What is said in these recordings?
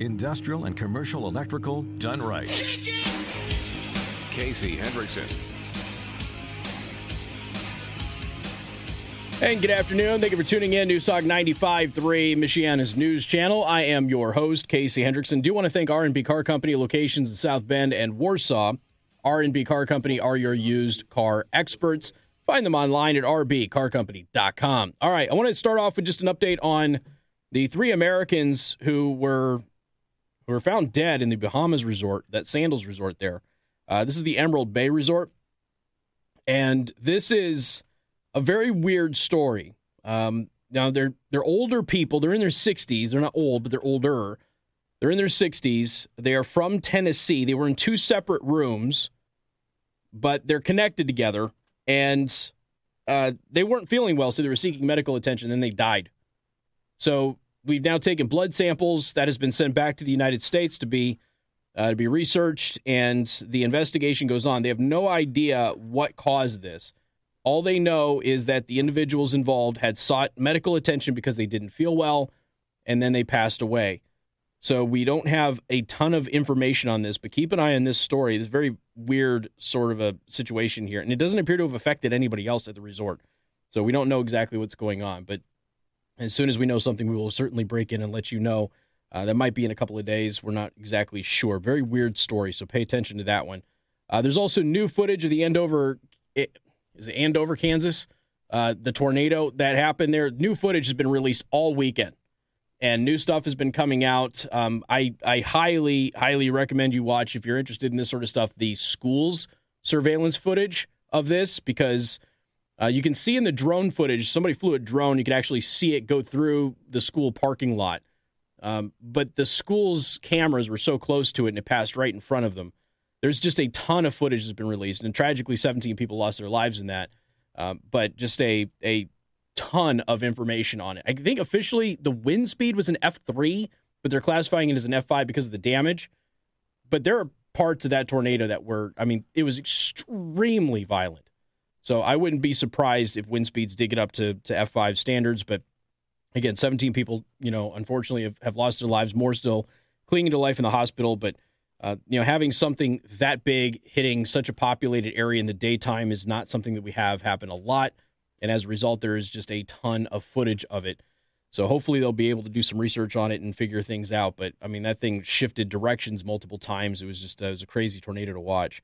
Industrial and commercial electrical done right. Casey Hendrickson. And good afternoon. Thank you for tuning in. News Talk 95.3, Michiana's news channel. I am your host, Casey Hendrickson. Do want to thank R&B Car Company locations in South Bend and Warsaw. R&B Car Company are your used car experts. Find them online at rbcarcompany.com. All right, I want to start off with just an update on the three Americans who were who were found dead in the Bahamas resort, that Sandals resort there. Uh, this is the Emerald Bay Resort, and this is a very weird story. Um, now they're they're older people. They're in their 60s. They're not old, but they're older. They're in their 60s. They are from Tennessee. They were in two separate rooms, but they're connected together. And uh, they weren't feeling well, so they were seeking medical attention. Then they died. So we've now taken blood samples that has been sent back to the United States to be uh, to be researched, and the investigation goes on. They have no idea what caused this. All they know is that the individuals involved had sought medical attention because they didn't feel well, and then they passed away. So we don't have a ton of information on this, but keep an eye on this story. This very weird sort of a situation here, and it doesn't appear to have affected anybody else at the resort. So we don't know exactly what's going on, but as soon as we know something, we will certainly break in and let you know. Uh, that might be in a couple of days. We're not exactly sure. Very weird story, so pay attention to that one. Uh, there's also new footage of the Andover. It, is it Andover, Kansas? Uh, the tornado that happened there. New footage has been released all weekend, and new stuff has been coming out. Um, I I highly highly recommend you watch if you're interested in this sort of stuff. The schools surveillance footage of this because uh, you can see in the drone footage. Somebody flew a drone. You could actually see it go through the school parking lot. Um, but the school's cameras were so close to it and it passed right in front of them there's just a ton of footage that's been released, and tragically, 17 people lost their lives in that. Um, but just a a ton of information on it. I think officially the wind speed was an F3, but they're classifying it as an F5 because of the damage. But there are parts of that tornado that were, I mean, it was extremely violent. So I wouldn't be surprised if wind speeds did get up to, to F5 standards. But again, 17 people, you know, unfortunately have, have lost their lives, more still clinging to life in the hospital. But uh, you know, having something that big hitting such a populated area in the daytime is not something that we have happen a lot. And as a result, there is just a ton of footage of it. So hopefully they'll be able to do some research on it and figure things out. But I mean, that thing shifted directions multiple times. It was just uh, it was a crazy tornado to watch.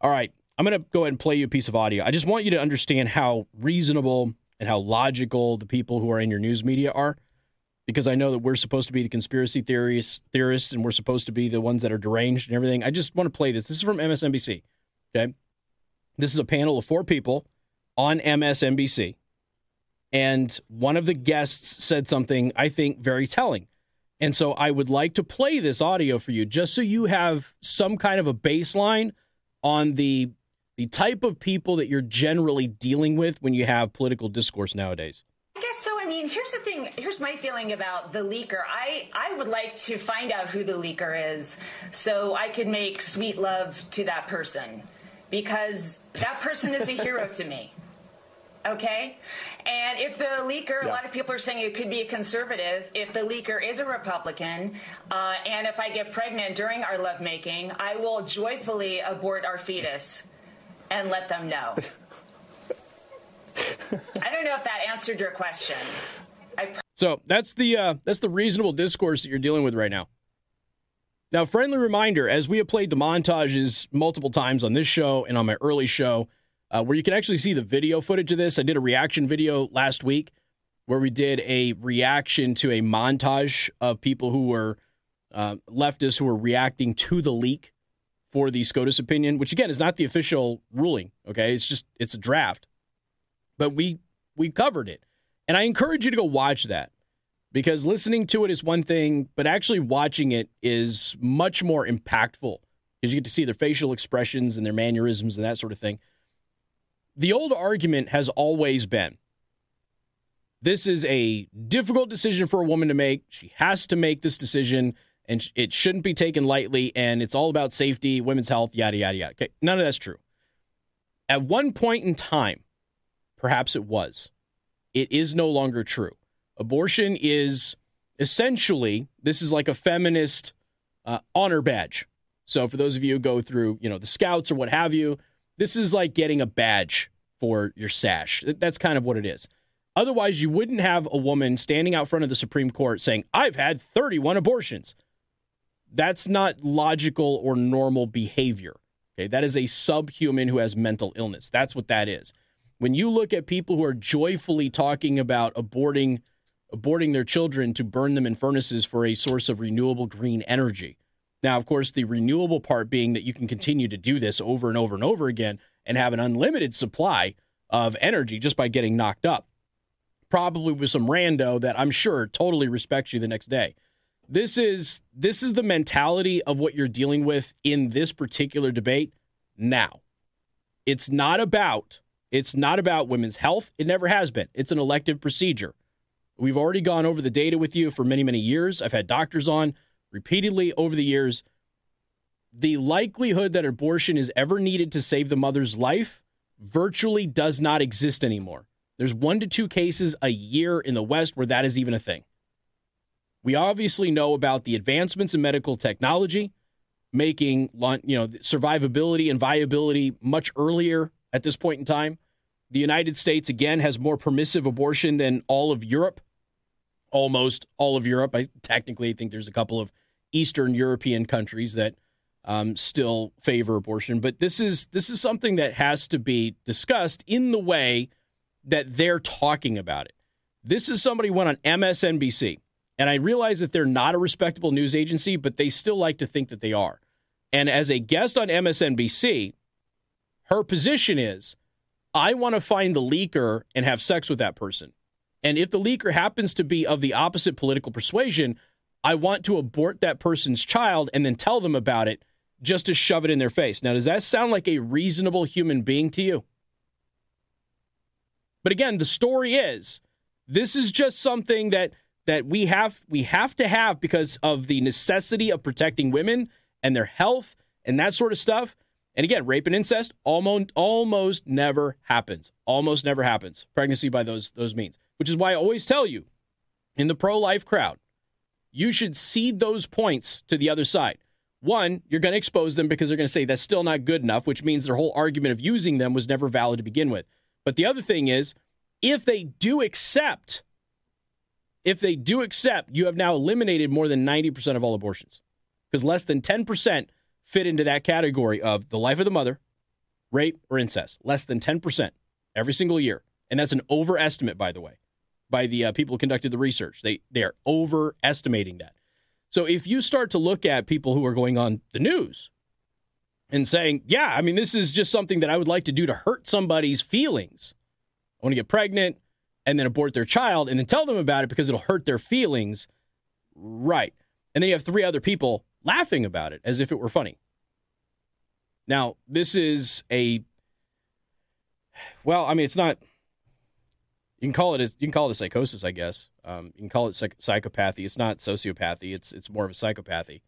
All right, I'm going to go ahead and play you a piece of audio. I just want you to understand how reasonable and how logical the people who are in your news media are because I know that we're supposed to be the conspiracy theorists, theorists, and we're supposed to be the ones that are deranged and everything. I just want to play this. This is from MSNBC. Okay, this is a panel of four people on MSNBC, and one of the guests said something I think very telling. And so I would like to play this audio for you, just so you have some kind of a baseline on the the type of people that you're generally dealing with when you have political discourse nowadays. I guess so. I mean, here's the thing. Here's my feeling about the leaker. I, I would like to find out who the leaker is so I could make sweet love to that person because that person is a hero to me. Okay? And if the leaker, yeah. a lot of people are saying it could be a conservative. If the leaker is a Republican, uh, and if I get pregnant during our lovemaking, I will joyfully abort our fetus and let them know. I don't know if that answered your question. Pr- so that's the uh, that's the reasonable discourse that you're dealing with right now. Now, friendly reminder: as we have played the montages multiple times on this show and on my early show, uh, where you can actually see the video footage of this. I did a reaction video last week where we did a reaction to a montage of people who were uh, leftists who were reacting to the leak for the SCOTUS opinion, which again is not the official ruling. Okay, it's just it's a draft but we we covered it. And I encourage you to go watch that because listening to it is one thing, but actually watching it is much more impactful because you get to see their facial expressions and their mannerisms and that sort of thing. The old argument has always been this is a difficult decision for a woman to make. She has to make this decision and it shouldn't be taken lightly and it's all about safety, women's health, yada, yada, yada. Okay, none of that's true. At one point in time, Perhaps it was. It is no longer true. Abortion is essentially, this is like a feminist uh, honor badge. So for those of you who go through, you know, the scouts or what have you, this is like getting a badge for your sash. That's kind of what it is. Otherwise, you wouldn't have a woman standing out front of the Supreme Court saying, I've had 31 abortions. That's not logical or normal behavior. Okay, that is a subhuman who has mental illness. That's what that is. When you look at people who are joyfully talking about aborting aborting their children to burn them in furnaces for a source of renewable green energy. Now, of course, the renewable part being that you can continue to do this over and over and over again and have an unlimited supply of energy just by getting knocked up. Probably with some rando that I'm sure totally respects you the next day. This is this is the mentality of what you're dealing with in this particular debate now. It's not about it's not about women's health. It never has been. It's an elective procedure. We've already gone over the data with you for many, many years. I've had doctors on repeatedly over the years. The likelihood that abortion is ever needed to save the mother's life virtually does not exist anymore. There's one to two cases a year in the West where that is even a thing. We obviously know about the advancements in medical technology, making you know survivability and viability much earlier at this point in time. The United States again has more permissive abortion than all of Europe, almost all of Europe. I technically think there's a couple of Eastern European countries that um, still favor abortion, but this is this is something that has to be discussed in the way that they're talking about it. This is somebody went on MSNBC and I realize that they're not a respectable news agency, but they still like to think that they are. And as a guest on MSNBC, her position is I want to find the leaker and have sex with that person. And if the leaker happens to be of the opposite political persuasion, I want to abort that person's child and then tell them about it just to shove it in their face. Now, does that sound like a reasonable human being to you? But again, the story is this is just something that that we have we have to have because of the necessity of protecting women and their health and that sort of stuff. And again, rape and incest almost almost never happens. Almost never happens. Pregnancy by those those means, which is why I always tell you in the pro-life crowd, you should cede those points to the other side. One, you're going to expose them because they're going to say that's still not good enough, which means their whole argument of using them was never valid to begin with. But the other thing is, if they do accept if they do accept, you have now eliminated more than 90% of all abortions because less than 10% fit into that category of the life of the mother, rape, or incest. Less than 10% every single year. And that's an overestimate, by the way, by the uh, people who conducted the research. They, they are overestimating that. So if you start to look at people who are going on the news and saying, yeah, I mean, this is just something that I would like to do to hurt somebody's feelings. I want to get pregnant and then abort their child and then tell them about it because it'll hurt their feelings. Right. And then you have three other people laughing about it as if it were funny. Now, this is a well, I mean, it's not. You can call it a, you can call it a psychosis, I guess. Um, you can call it psych- psychopathy. It's not sociopathy. It's it's more of a psychopathy.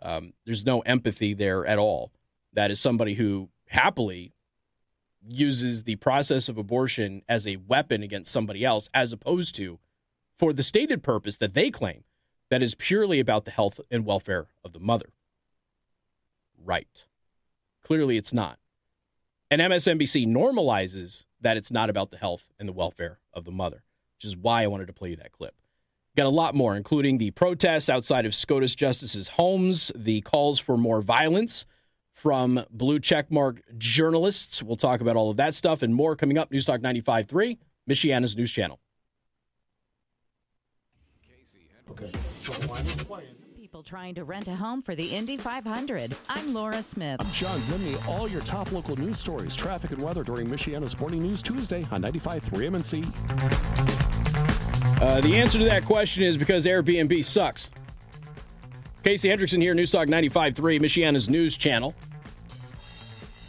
Um, there's no empathy there at all. That is somebody who happily uses the process of abortion as a weapon against somebody else, as opposed to for the stated purpose that they claim that is purely about the health and welfare of the mother. Right. Clearly, it's not. And MSNBC normalizes that it's not about the health and the welfare of the mother, which is why I wanted to play you that clip. Got a lot more, including the protests outside of SCOTUS justices' homes, the calls for more violence from blue checkmark journalists. We'll talk about all of that stuff and more coming up. Newstalk 95.3, Michiana's news channel. Okay. People trying to rent a home for the Indy 500. I'm Laura Smith. I'm John Zimney. All your top local news stories, traffic, and weather during Michiana's Morning News Tuesday on 95.3 MNC. Uh, the answer to that question is because Airbnb sucks. Casey Hendrickson here, Newstalk 95.3, Michiana's news channel.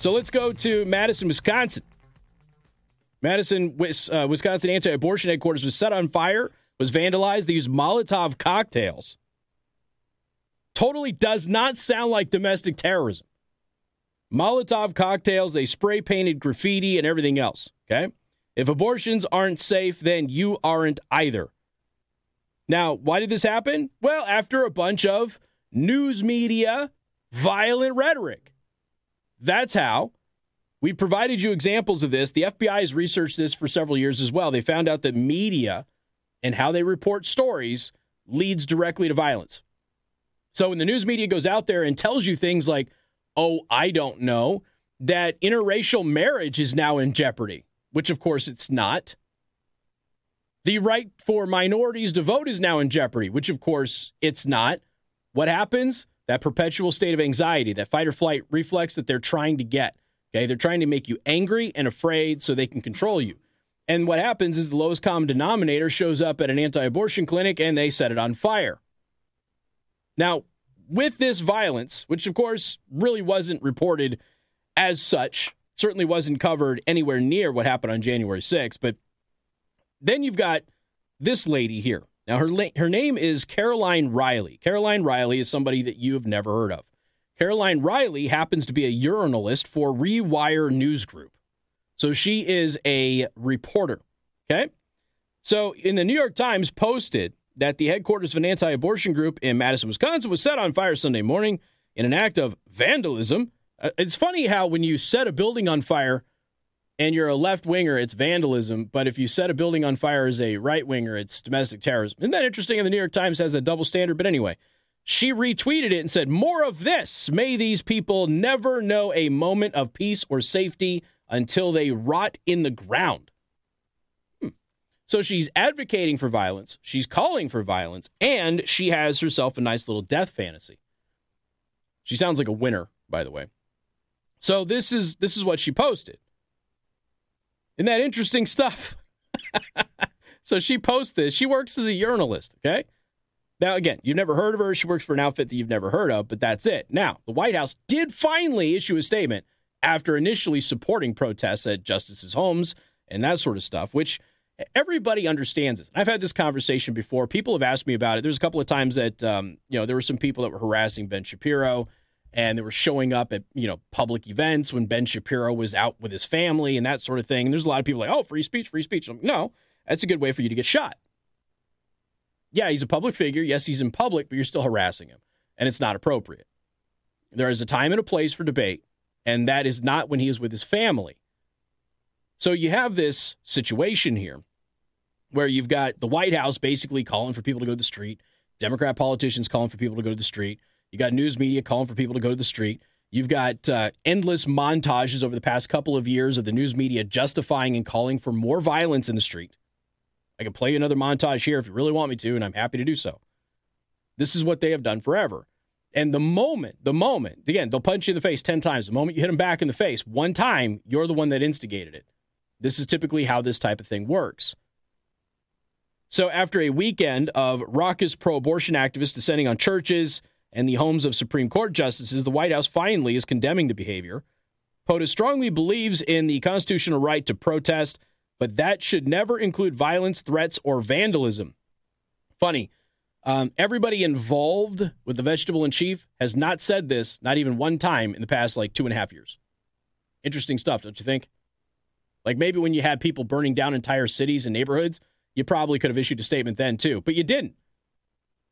So let's go to Madison, Wisconsin. Madison, uh, Wisconsin anti abortion headquarters was set on fire, was vandalized. They used Molotov cocktails. Totally does not sound like domestic terrorism. Molotov cocktails, they spray painted graffiti and everything else. Okay? If abortions aren't safe, then you aren't either. Now, why did this happen? Well, after a bunch of news media violent rhetoric. That's how. We provided you examples of this. The FBI has researched this for several years as well. They found out that media and how they report stories leads directly to violence. So when the news media goes out there and tells you things like, oh, I don't know, that interracial marriage is now in jeopardy, which of course it's not. The right for minorities to vote is now in jeopardy, which of course it's not. What happens? That perpetual state of anxiety, that fight or flight reflex that they're trying to get. Okay, they're trying to make you angry and afraid so they can control you. And what happens is the lowest common denominator shows up at an anti abortion clinic and they set it on fire. Now, with this violence, which of course really wasn't reported as such, certainly wasn't covered anywhere near what happened on January 6th, but then you've got this lady here. Now, her, her name is Caroline Reilly. Caroline Reilly is somebody that you have never heard of. Caroline Reilly happens to be a journalist for Rewire News Group. So she is a reporter. Okay. So in the New York Times posted that the headquarters of an anti abortion group in Madison, Wisconsin was set on fire Sunday morning in an act of vandalism. Uh, it's funny how when you set a building on fire and you're a left winger, it's vandalism. But if you set a building on fire as a right winger, it's domestic terrorism. Isn't that interesting? And the New York Times has a double standard. But anyway, she retweeted it and said, More of this. May these people never know a moment of peace or safety until they rot in the ground. Hmm. So she's advocating for violence, she's calling for violence, and she has herself a nice little death fantasy. She sounds like a winner, by the way. So this is this is what she posted. Isn't that interesting stuff? so she posts this. She works as a journalist, okay? Now, again, you've never heard of her. She works for an outfit that you've never heard of, but that's it. Now, the White House did finally issue a statement after initially supporting protests at justices' homes and that sort of stuff, which everybody understands this. I've had this conversation before. People have asked me about it. There's a couple of times that um, you know there were some people that were harassing Ben Shapiro, and they were showing up at you know public events when Ben Shapiro was out with his family and that sort of thing. And there's a lot of people like, oh, free speech, free speech. Like, no, that's a good way for you to get shot. Yeah, he's a public figure. Yes, he's in public, but you're still harassing him, and it's not appropriate. There is a time and a place for debate and that is not when he is with his family. So you have this situation here where you've got the White House basically calling for people to go to the street, Democrat politicians calling for people to go to the street, you got news media calling for people to go to the street. You've got uh, endless montages over the past couple of years of the news media justifying and calling for more violence in the street. I can play another montage here if you really want me to, and I'm happy to do so. This is what they have done forever. And the moment, the moment, again, they'll punch you in the face 10 times. The moment you hit them back in the face one time, you're the one that instigated it. This is typically how this type of thing works. So, after a weekend of raucous pro abortion activists descending on churches and the homes of Supreme Court justices, the White House finally is condemning the behavior. POTUS strongly believes in the constitutional right to protest, but that should never include violence, threats, or vandalism. Funny, um, everybody involved with the vegetable in chief has not said this, not even one time in the past like two and a half years. Interesting stuff, don't you think? Like maybe when you had people burning down entire cities and neighborhoods, you probably could have issued a statement then too, but you didn't.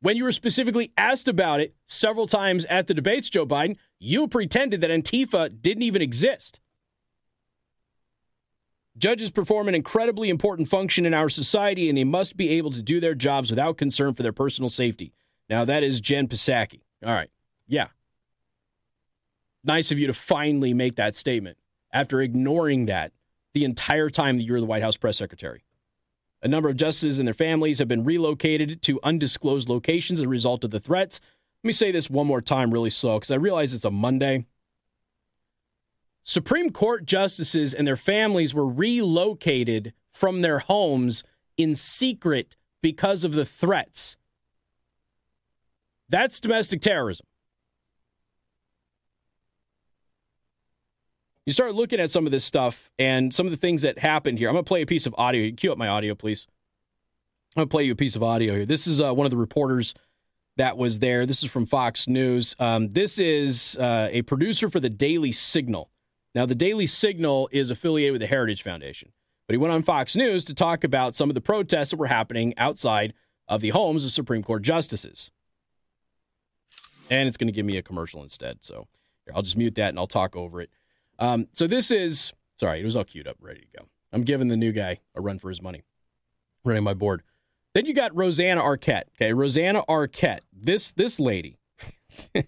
When you were specifically asked about it several times at the debates, Joe Biden, you pretended that Antifa didn't even exist. Judges perform an incredibly important function in our society, and they must be able to do their jobs without concern for their personal safety. Now, that is Jen Psaki. All right. Yeah. Nice of you to finally make that statement after ignoring that the entire time that you were the White House press secretary. A number of justices and their families have been relocated to undisclosed locations as a result of the threats. Let me say this one more time, really slow, because I realize it's a Monday. Supreme Court justices and their families were relocated from their homes in secret because of the threats. That's domestic terrorism. You start looking at some of this stuff and some of the things that happened here. I'm going to play a piece of audio. Cue up my audio, please. I'm going to play you a piece of audio here. This is uh, one of the reporters that was there. This is from Fox News. Um, this is uh, a producer for the Daily Signal. Now, the Daily Signal is affiliated with the Heritage Foundation, but he went on Fox News to talk about some of the protests that were happening outside of the homes of Supreme Court justices. And it's going to give me a commercial instead. So here, I'll just mute that and I'll talk over it. Um, so this is, sorry, it was all queued up, ready to go. I'm giving the new guy a run for his money, running my board. Then you got Rosanna Arquette. Okay, Rosanna Arquette. This this lady,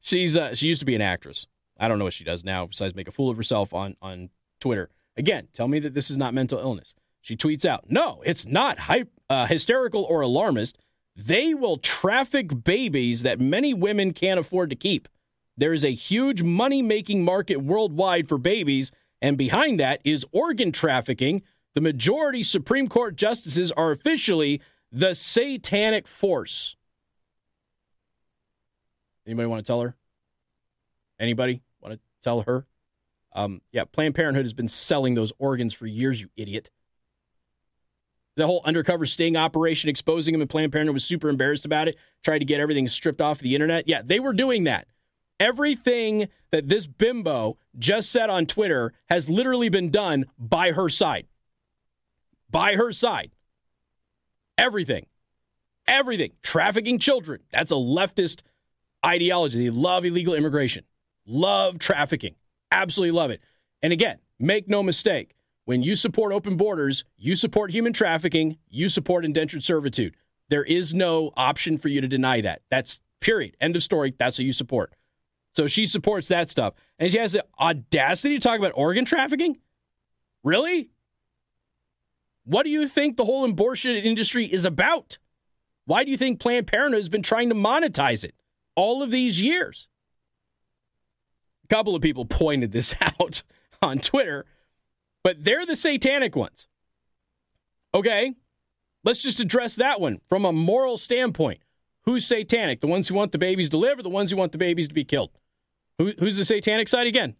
she's uh, she used to be an actress. I don't know what she does now besides make a fool of herself on on Twitter. Again, tell me that this is not mental illness. She tweets out, "No, it's not hype, uh, hysterical or alarmist. They will traffic babies that many women can't afford to keep. There is a huge money making market worldwide for babies, and behind that is organ trafficking." the majority Supreme Court justices are officially the satanic force. Anybody want to tell her? Anybody want to tell her? Um, yeah, Planned Parenthood has been selling those organs for years, you idiot. The whole undercover sting operation exposing him and Planned Parenthood was super embarrassed about it, tried to get everything stripped off the internet. Yeah, they were doing that. Everything that this bimbo just said on Twitter has literally been done by her side by her side. Everything. Everything. Trafficking children. That's a leftist ideology. They love illegal immigration, love trafficking, absolutely love it. And again, make no mistake when you support open borders, you support human trafficking, you support indentured servitude. There is no option for you to deny that. That's period. End of story. That's what you support. So she supports that stuff. And she has the audacity to talk about organ trafficking? Really? What do you think the whole abortion industry is about? Why do you think Planned Parenthood has been trying to monetize it all of these years? A couple of people pointed this out on Twitter, but they're the satanic ones. Okay, let's just address that one from a moral standpoint. Who's satanic? The ones who want the babies to live or the ones who want the babies to be killed? Who, who's the satanic side again?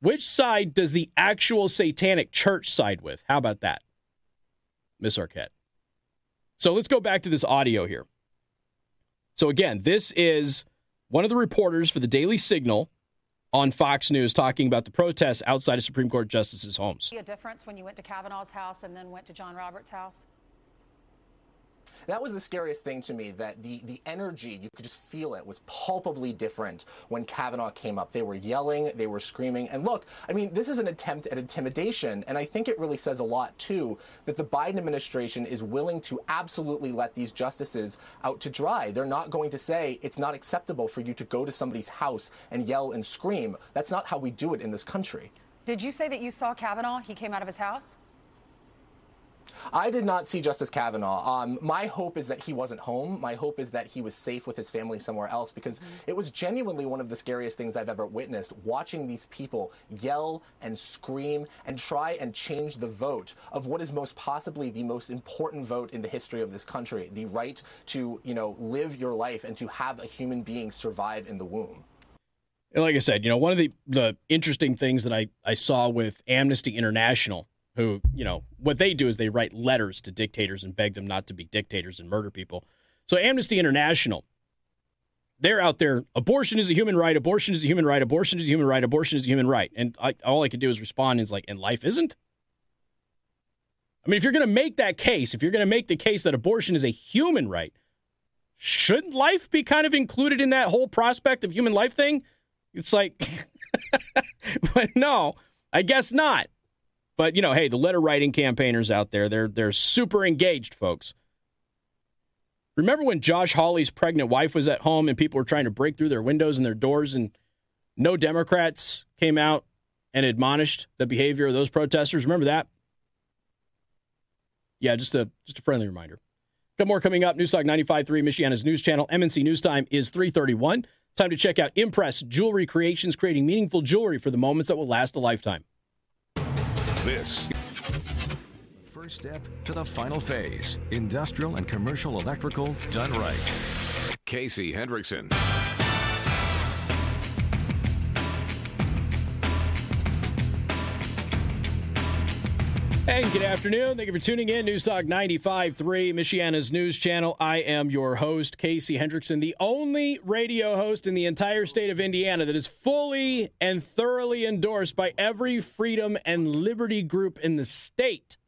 Which side does the actual satanic church side with? How about that, Miss Arquette? So let's go back to this audio here. So again, this is one of the reporters for the Daily Signal on Fox News talking about the protests outside of Supreme Court justices' homes. You a difference when you went to Kavanaugh's house and then went to John Roberts' house? That was the scariest thing to me, that the, the energy, you could just feel it, was palpably different when Kavanaugh came up. They were yelling, they were screaming. And look, I mean, this is an attempt at intimidation. And I think it really says a lot, too, that the Biden administration is willing to absolutely let these justices out to dry. They're not going to say it's not acceptable for you to go to somebody's house and yell and scream. That's not how we do it in this country. Did you say that you saw Kavanaugh? He came out of his house? I did not see Justice Kavanaugh. Um, my hope is that he wasn't home. My hope is that he was safe with his family somewhere else because mm-hmm. it was genuinely one of the scariest things I've ever witnessed watching these people yell and scream and try and change the vote of what is most possibly the most important vote in the history of this country the right to, you know, live your life and to have a human being survive in the womb. And like I said, you know, one of the, the interesting things that I, I saw with Amnesty International who, you know, what they do is they write letters to dictators and beg them not to be dictators and murder people. So Amnesty International, they're out there. Abortion is a human right. Abortion is a human right. Abortion is a human right. Abortion is a human right. And I, all I could do is respond is like, and life isn't. I mean, if you're going to make that case, if you're going to make the case that abortion is a human right, shouldn't life be kind of included in that whole prospect of human life thing? It's like, but no, I guess not. But you know, hey, the letter writing campaigners out there, they're they're super engaged, folks. Remember when Josh Hawley's pregnant wife was at home and people were trying to break through their windows and their doors and no Democrats came out and admonished the behavior of those protesters? Remember that? Yeah, just a just a friendly reminder. Got more coming up. Newstalk 95.3, Michiana's news channel. MNC News Time is 331. Time to check out Impress Jewelry Creations, creating meaningful jewelry for the moments that will last a lifetime. This. First step to the final phase industrial and commercial electrical done right. Casey Hendrickson. And good afternoon. Thank you for tuning in. News Talk 95.3, Michiana's news channel. I am your host, Casey Hendrickson, the only radio host in the entire state of Indiana that is fully and thoroughly endorsed by every freedom and liberty group in the state,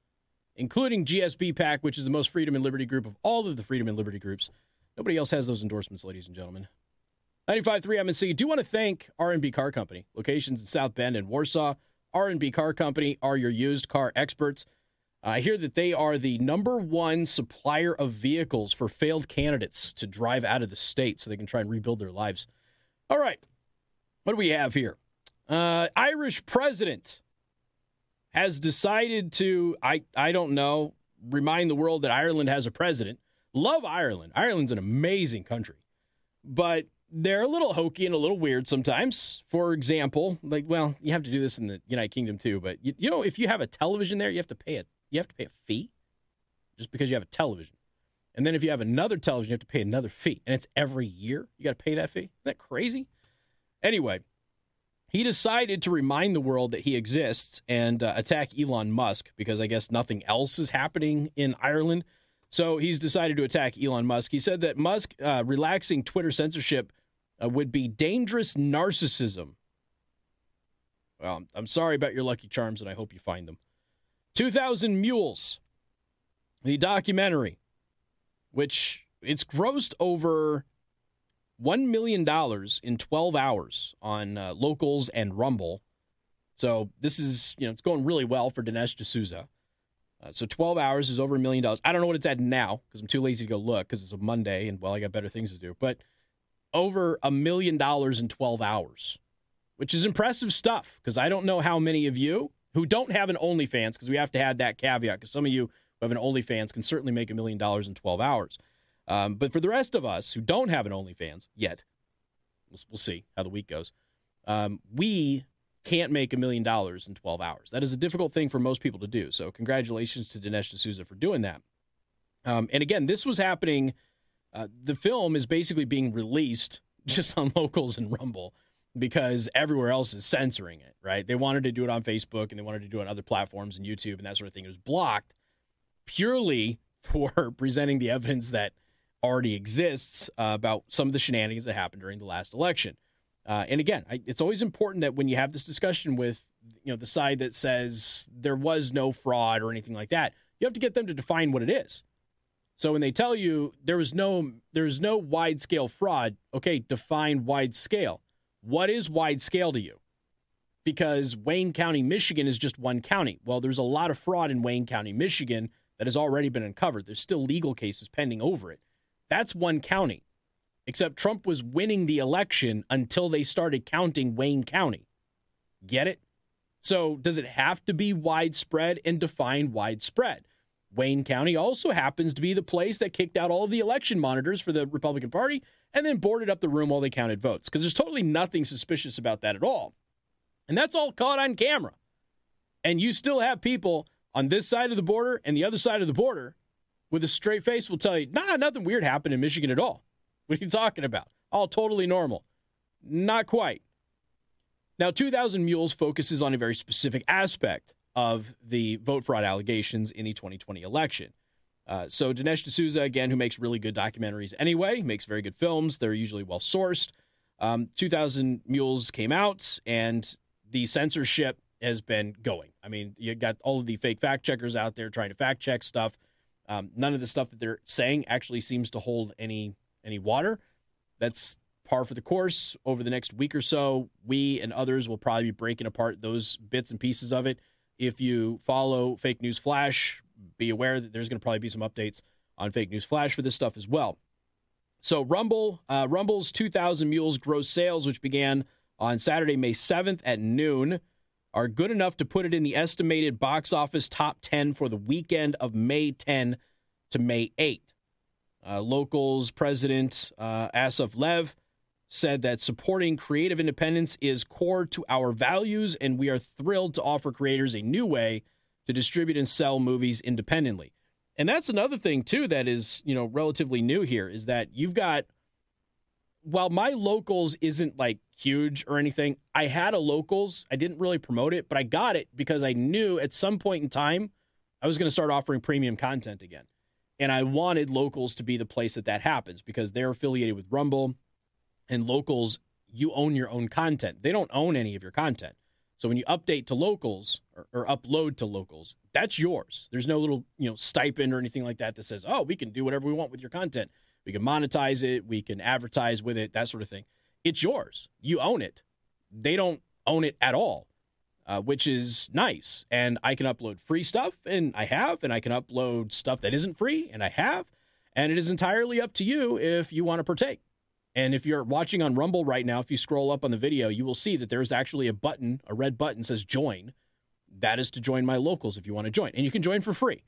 including GSB PAC, which is the most freedom and liberty group of all of the freedom and liberty groups. Nobody else has those endorsements, ladies and gentlemen. 95.3 MNC. Do want to thank R&B Car Company, locations in South Bend and Warsaw. R&B Car Company are your used car experts. I hear that they are the number one supplier of vehicles for failed candidates to drive out of the state so they can try and rebuild their lives. All right. What do we have here? Uh, Irish president has decided to, I, I don't know, remind the world that Ireland has a president. Love Ireland. Ireland's an amazing country. But they're a little hokey and a little weird sometimes. For example, like, well, you have to do this in the United Kingdom too, but you, you know, if you have a television there, you have to pay it. you have to pay a fee just because you have a television. And then if you have another television, you have to pay another fee. And it's every year you got to pay that fee. Isn't that crazy? Anyway, he decided to remind the world that he exists and uh, attack Elon Musk because I guess nothing else is happening in Ireland. So he's decided to attack Elon Musk. He said that Musk uh, relaxing Twitter censorship uh, would be dangerous narcissism. Well, I'm sorry about your lucky charms, and I hope you find them. 2000 Mules, the documentary, which it's grossed over $1 million in 12 hours on uh, locals and Rumble. So this is, you know, it's going really well for Dinesh D'Souza. Uh, so 12 hours is over a million dollars. I don't know what it's at now because I'm too lazy to go look because it's a Monday and, well, I got better things to do. But over a million dollars in 12 hours, which is impressive stuff because I don't know how many of you who don't have an OnlyFans, because we have to add that caveat because some of you who have an OnlyFans can certainly make a million dollars in 12 hours. Um, but for the rest of us who don't have an OnlyFans yet, we'll, we'll see how the week goes. Um, we can't make a million dollars in 12 hours. That is a difficult thing for most people to do. So, congratulations to Dinesh D'Souza for doing that. Um, and again, this was happening. Uh, the film is basically being released just on locals and Rumble because everywhere else is censoring it, right? They wanted to do it on Facebook and they wanted to do it on other platforms and YouTube and that sort of thing. It was blocked purely for presenting the evidence that already exists uh, about some of the shenanigans that happened during the last election. Uh, and again, I, it's always important that when you have this discussion with you know the side that says there was no fraud or anything like that, you have to get them to define what it is. So when they tell you there was no there's no wide scale fraud, okay, define wide scale. What is wide scale to you? Because Wayne County, Michigan is just one county. Well, there's a lot of fraud in Wayne County, Michigan that has already been uncovered. There's still legal cases pending over it. That's one county. Except Trump was winning the election until they started counting Wayne County. Get it? So, does it have to be widespread and define widespread? Wayne County also happens to be the place that kicked out all of the election monitors for the Republican Party and then boarded up the room while they counted votes because there's totally nothing suspicious about that at all. And that's all caught on camera. And you still have people on this side of the border and the other side of the border with a straight face will tell you, nah, nothing weird happened in Michigan at all. What are you talking about? All totally normal. Not quite. Now, 2000 Mules focuses on a very specific aspect of the vote fraud allegations in the 2020 election. Uh, so Dinesh D'Souza, again, who makes really good documentaries anyway, makes very good films. They're usually well sourced. Um, 2000 Mules came out, and the censorship has been going. I mean, you got all of the fake fact checkers out there trying to fact check stuff. Um, none of the stuff that they're saying actually seems to hold any any water. That's par for the course. Over the next week or so, we and others will probably be breaking apart those bits and pieces of it. If you follow Fake News Flash, be aware that there's going to probably be some updates on Fake News Flash for this stuff as well. So Rumble, uh, Rumble's 2,000 Mules gross sales, which began on Saturday, May 7th at noon, are good enough to put it in the estimated box office top 10 for the weekend of May 10 to May 8. Uh, locals president uh, Assaf Lev said that supporting creative independence is core to our values, and we are thrilled to offer creators a new way to distribute and sell movies independently. And that's another thing too that is, you know, relatively new here is that you've got while my locals isn't like huge or anything, I had a locals. I didn't really promote it, but I got it because I knew at some point in time I was going to start offering premium content again. And I wanted locals to be the place that that happens because they're affiliated with Rumble and locals you own your own content. They don't own any of your content. So when you update to locals or, or, upload to locals, that's yours. There's no little you know stipend or anything like that that says, oh, we can do whatever we want with your content. We can monetize it, we can advertise with it, that sort of thing. It's yours. You own it. They don't own it at all, uh, which is nice. And I can upload free stuff, and I have, and I can upload stuff that isn't free, and I have. And it is entirely up to you if you want to partake. And if you're watching on Rumble right now, if you scroll up on the video, you will see that there's actually a button, a red button says join. That is to join my locals if you want to join. And you can join for free.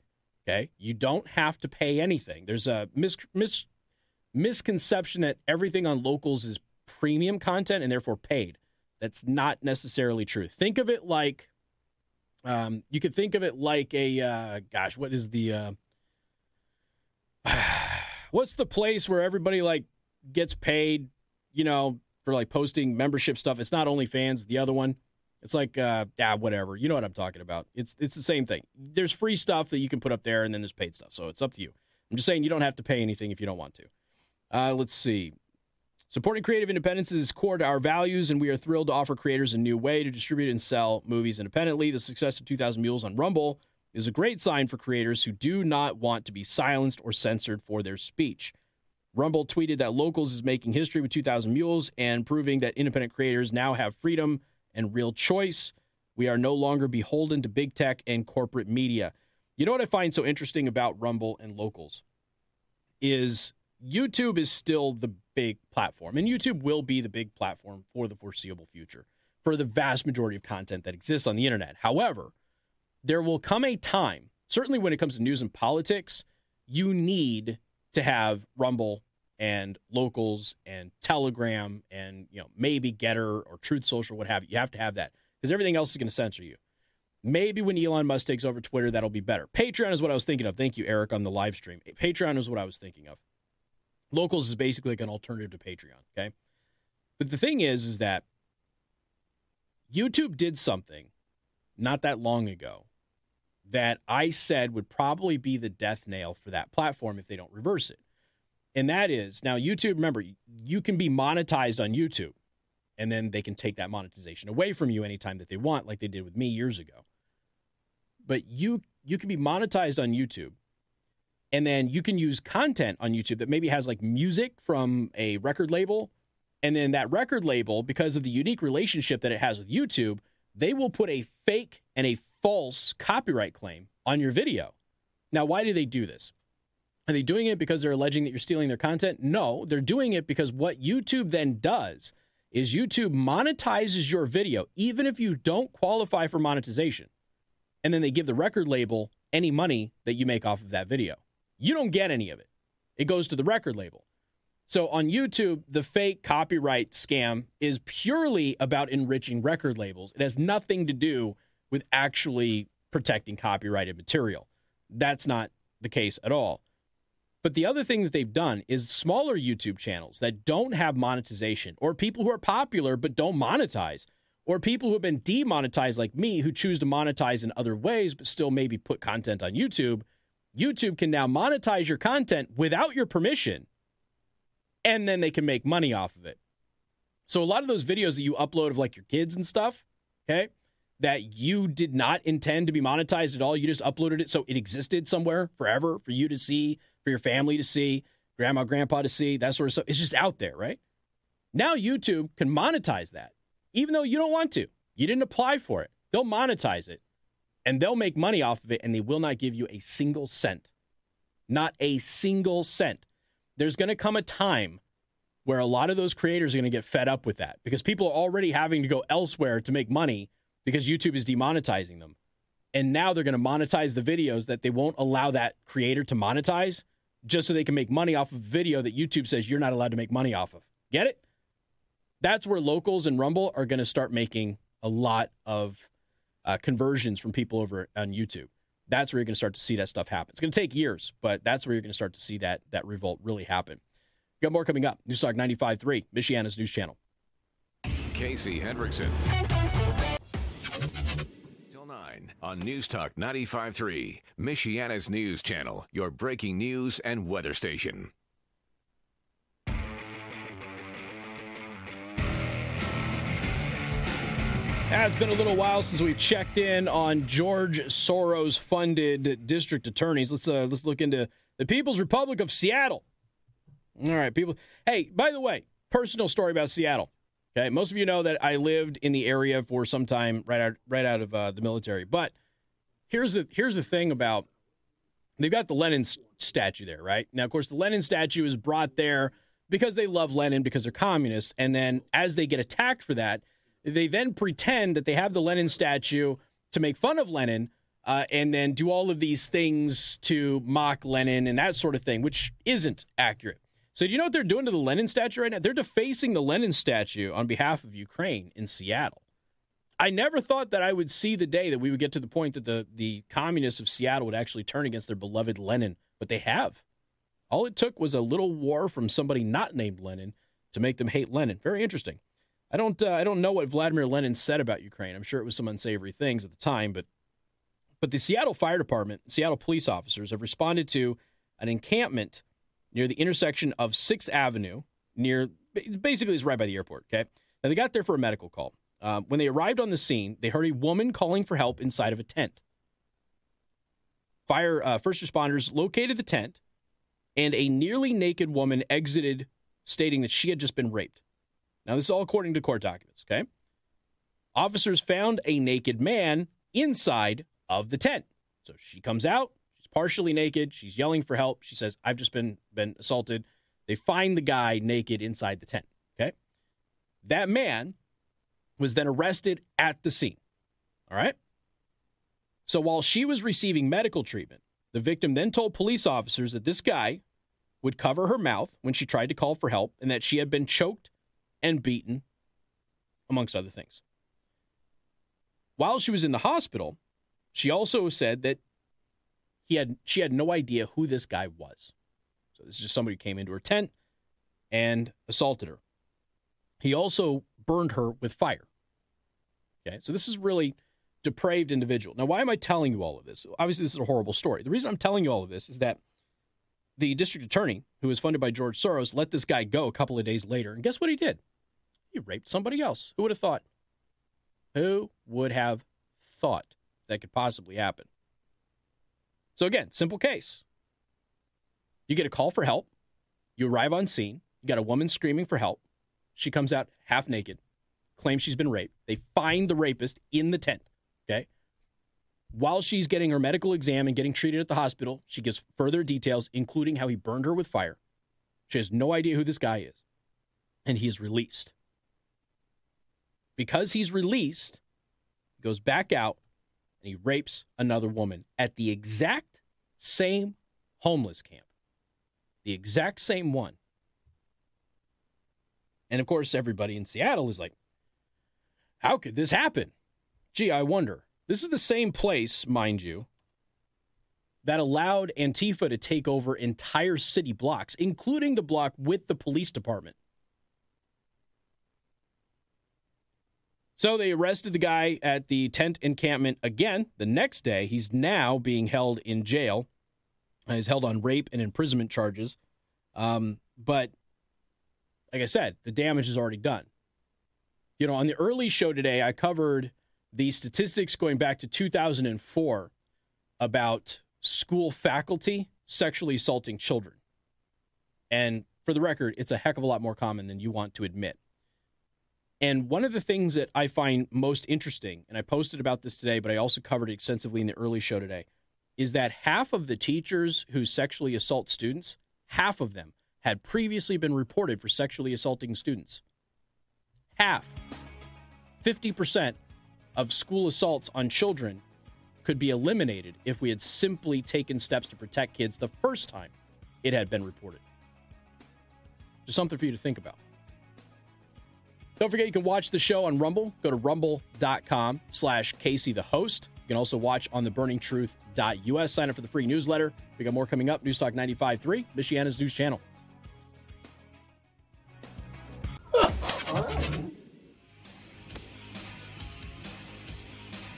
Okay. You don't have to pay anything. There's a mis- mis- misconception that everything on locals is premium content and therefore paid. That's not necessarily true. Think of it like, um, you could think of it like a, uh, gosh, what is the, uh, what's the place where everybody like gets paid, you know, for like posting membership stuff. It's not OnlyFans, the other one. It's like uh yeah, whatever. You know what I'm talking about. It's it's the same thing. There's free stuff that you can put up there and then there's paid stuff. So it's up to you. I'm just saying you don't have to pay anything if you don't want to. Uh, let's see. Supporting creative independence is core to our values, and we are thrilled to offer creators a new way to distribute and sell movies independently. The success of 2000 Mules on Rumble is a great sign for creators who do not want to be silenced or censored for their speech. Rumble tweeted that Locals is making history with 2,000 Mules and proving that independent creators now have freedom and real choice. We are no longer beholden to big tech and corporate media. You know what I find so interesting about Rumble and Locals is YouTube is still the big platform, and YouTube will be the big platform for the foreseeable future for the vast majority of content that exists on the internet. However, there will come a time, certainly when it comes to news and politics, you need to have Rumble and locals and Telegram and you know maybe Gettr or Truth Social, what have you. You have to have that because everything else is going to censor you. Maybe when Elon Musk takes over Twitter, that'll be better. Patreon is what I was thinking of. Thank you, Eric, on the live stream. Patreon is what I was thinking of. Locals is basically like an alternative to Patreon. Okay, but the thing is, is that YouTube did something not that long ago that I said would probably be the death nail for that platform if they don't reverse it. And that is now YouTube, remember, you can be monetized on YouTube and then they can take that monetization away from you anytime that they want, like they did with me years ago. But you you can be monetized on YouTube and then you can use content on YouTube that maybe has like music from a record label. And then that record label, because of the unique relationship that it has with YouTube, they will put a fake and a false copyright claim on your video. Now, why do they do this? Are they doing it because they're alleging that you're stealing their content? No, they're doing it because what YouTube then does is YouTube monetizes your video, even if you don't qualify for monetization. And then they give the record label any money that you make off of that video. You don't get any of it, it goes to the record label. So on YouTube, the fake copyright scam is purely about enriching record labels. It has nothing to do with actually protecting copyrighted material. That's not the case at all. But the other thing that they've done is smaller YouTube channels that don't have monetization, or people who are popular but don't monetize, or people who have been demonetized like me who choose to monetize in other ways but still maybe put content on YouTube. YouTube can now monetize your content without your permission, and then they can make money off of it. So a lot of those videos that you upload of like your kids and stuff, okay, that you did not intend to be monetized at all. You just uploaded it so it existed somewhere forever for you to see, for your family to see, grandma, grandpa to see, that sort of stuff. It's just out there, right? Now YouTube can monetize that, even though you don't want to. You didn't apply for it. They'll monetize it and they'll make money off of it and they will not give you a single cent. Not a single cent. There's going to come a time where a lot of those creators are going to get fed up with that because people are already having to go elsewhere to make money because YouTube is demonetizing them. And now they're going to monetize the videos that they won't allow that creator to monetize just so they can make money off of video that YouTube says you're not allowed to make money off of. Get it? That's where locals and Rumble are going to start making a lot of uh, conversions from people over on YouTube. That's where you're going to start to see that stuff happen. It's going to take years, but that's where you're going to start to see that that revolt really happen. Got more coming up. Newstalk 95.3, Michiana's news channel. Casey Hendrickson on News Talk 95.3, Michiana's news channel, your breaking news and weather station. It's been a little while since we've checked in on George Soros funded district attorneys. Let's uh, let's look into the People's Republic of Seattle. All right, people. Hey, by the way, personal story about Seattle. Okay, most of you know that I lived in the area for some time right out right out of uh, the military. But here's the here's the thing about they've got the Lenin statue there, right? Now, of course, the Lenin statue is brought there because they love Lenin because they're communists, and then as they get attacked for that they then pretend that they have the Lenin statue to make fun of Lenin uh, and then do all of these things to mock Lenin and that sort of thing, which isn't accurate. So, do you know what they're doing to the Lenin statue right now? They're defacing the Lenin statue on behalf of Ukraine in Seattle. I never thought that I would see the day that we would get to the point that the, the communists of Seattle would actually turn against their beloved Lenin, but they have. All it took was a little war from somebody not named Lenin to make them hate Lenin. Very interesting. I don't uh, I don't know what Vladimir Lenin said about Ukraine. I'm sure it was some unsavory things at the time, but but the Seattle Fire Department, Seattle police officers have responded to an encampment near the intersection of 6th Avenue near basically it's right by the airport, okay? Now they got there for a medical call. Um, when they arrived on the scene, they heard a woman calling for help inside of a tent. Fire uh, first responders located the tent, and a nearly naked woman exited, stating that she had just been raped. Now, this is all according to court documents, okay? Officers found a naked man inside of the tent. So she comes out, partially naked, she's yelling for help. She says, I've just been, been assaulted. They find the guy naked inside the tent, okay? That man was then arrested at the scene, all right? So while she was receiving medical treatment, the victim then told police officers that this guy would cover her mouth when she tried to call for help and that she had been choked and beaten, amongst other things. While she was in the hospital, she also said that he had she had no idea who this guy was. So this is just somebody who came into her tent and assaulted her. He also burned her with fire. Okay, so this is really depraved individual. Now, why am I telling you all of this? Obviously, this is a horrible story. The reason I'm telling you all of this is that the district attorney, who was funded by George Soros, let this guy go a couple of days later. And guess what he did? He raped somebody else. Who would have thought? Who would have thought that could possibly happen? So, again, simple case. You get a call for help. You arrive on scene. You got a woman screaming for help. She comes out half naked, claims she's been raped. They find the rapist in the tent. Okay. While she's getting her medical exam and getting treated at the hospital, she gives further details, including how he burned her with fire. She has no idea who this guy is. And he is released because he's released, he goes back out and he rapes another woman at the exact same homeless camp. The exact same one. And of course, everybody in Seattle is like, how could this happen? Gee, I wonder. This is the same place, mind you, that allowed Antifa to take over entire city blocks, including the block with the police department. So they arrested the guy at the tent encampment again the next day. He's now being held in jail. He's held on rape and imprisonment charges. Um, but like I said, the damage is already done. You know, on the early show today, I covered the statistics going back to 2004 about school faculty sexually assaulting children. And for the record, it's a heck of a lot more common than you want to admit. And one of the things that I find most interesting, and I posted about this today, but I also covered it extensively in the early show today, is that half of the teachers who sexually assault students, half of them had previously been reported for sexually assaulting students. Half. 50% of school assaults on children could be eliminated if we had simply taken steps to protect kids the first time it had been reported. Just something for you to think about. Don't forget you can watch the show on Rumble. Go to rumble.com slash Casey the host. You can also watch on the burningtruth.us. Sign up for the free newsletter. We got more coming up. Newstalk 95.3, Michiana's news channel.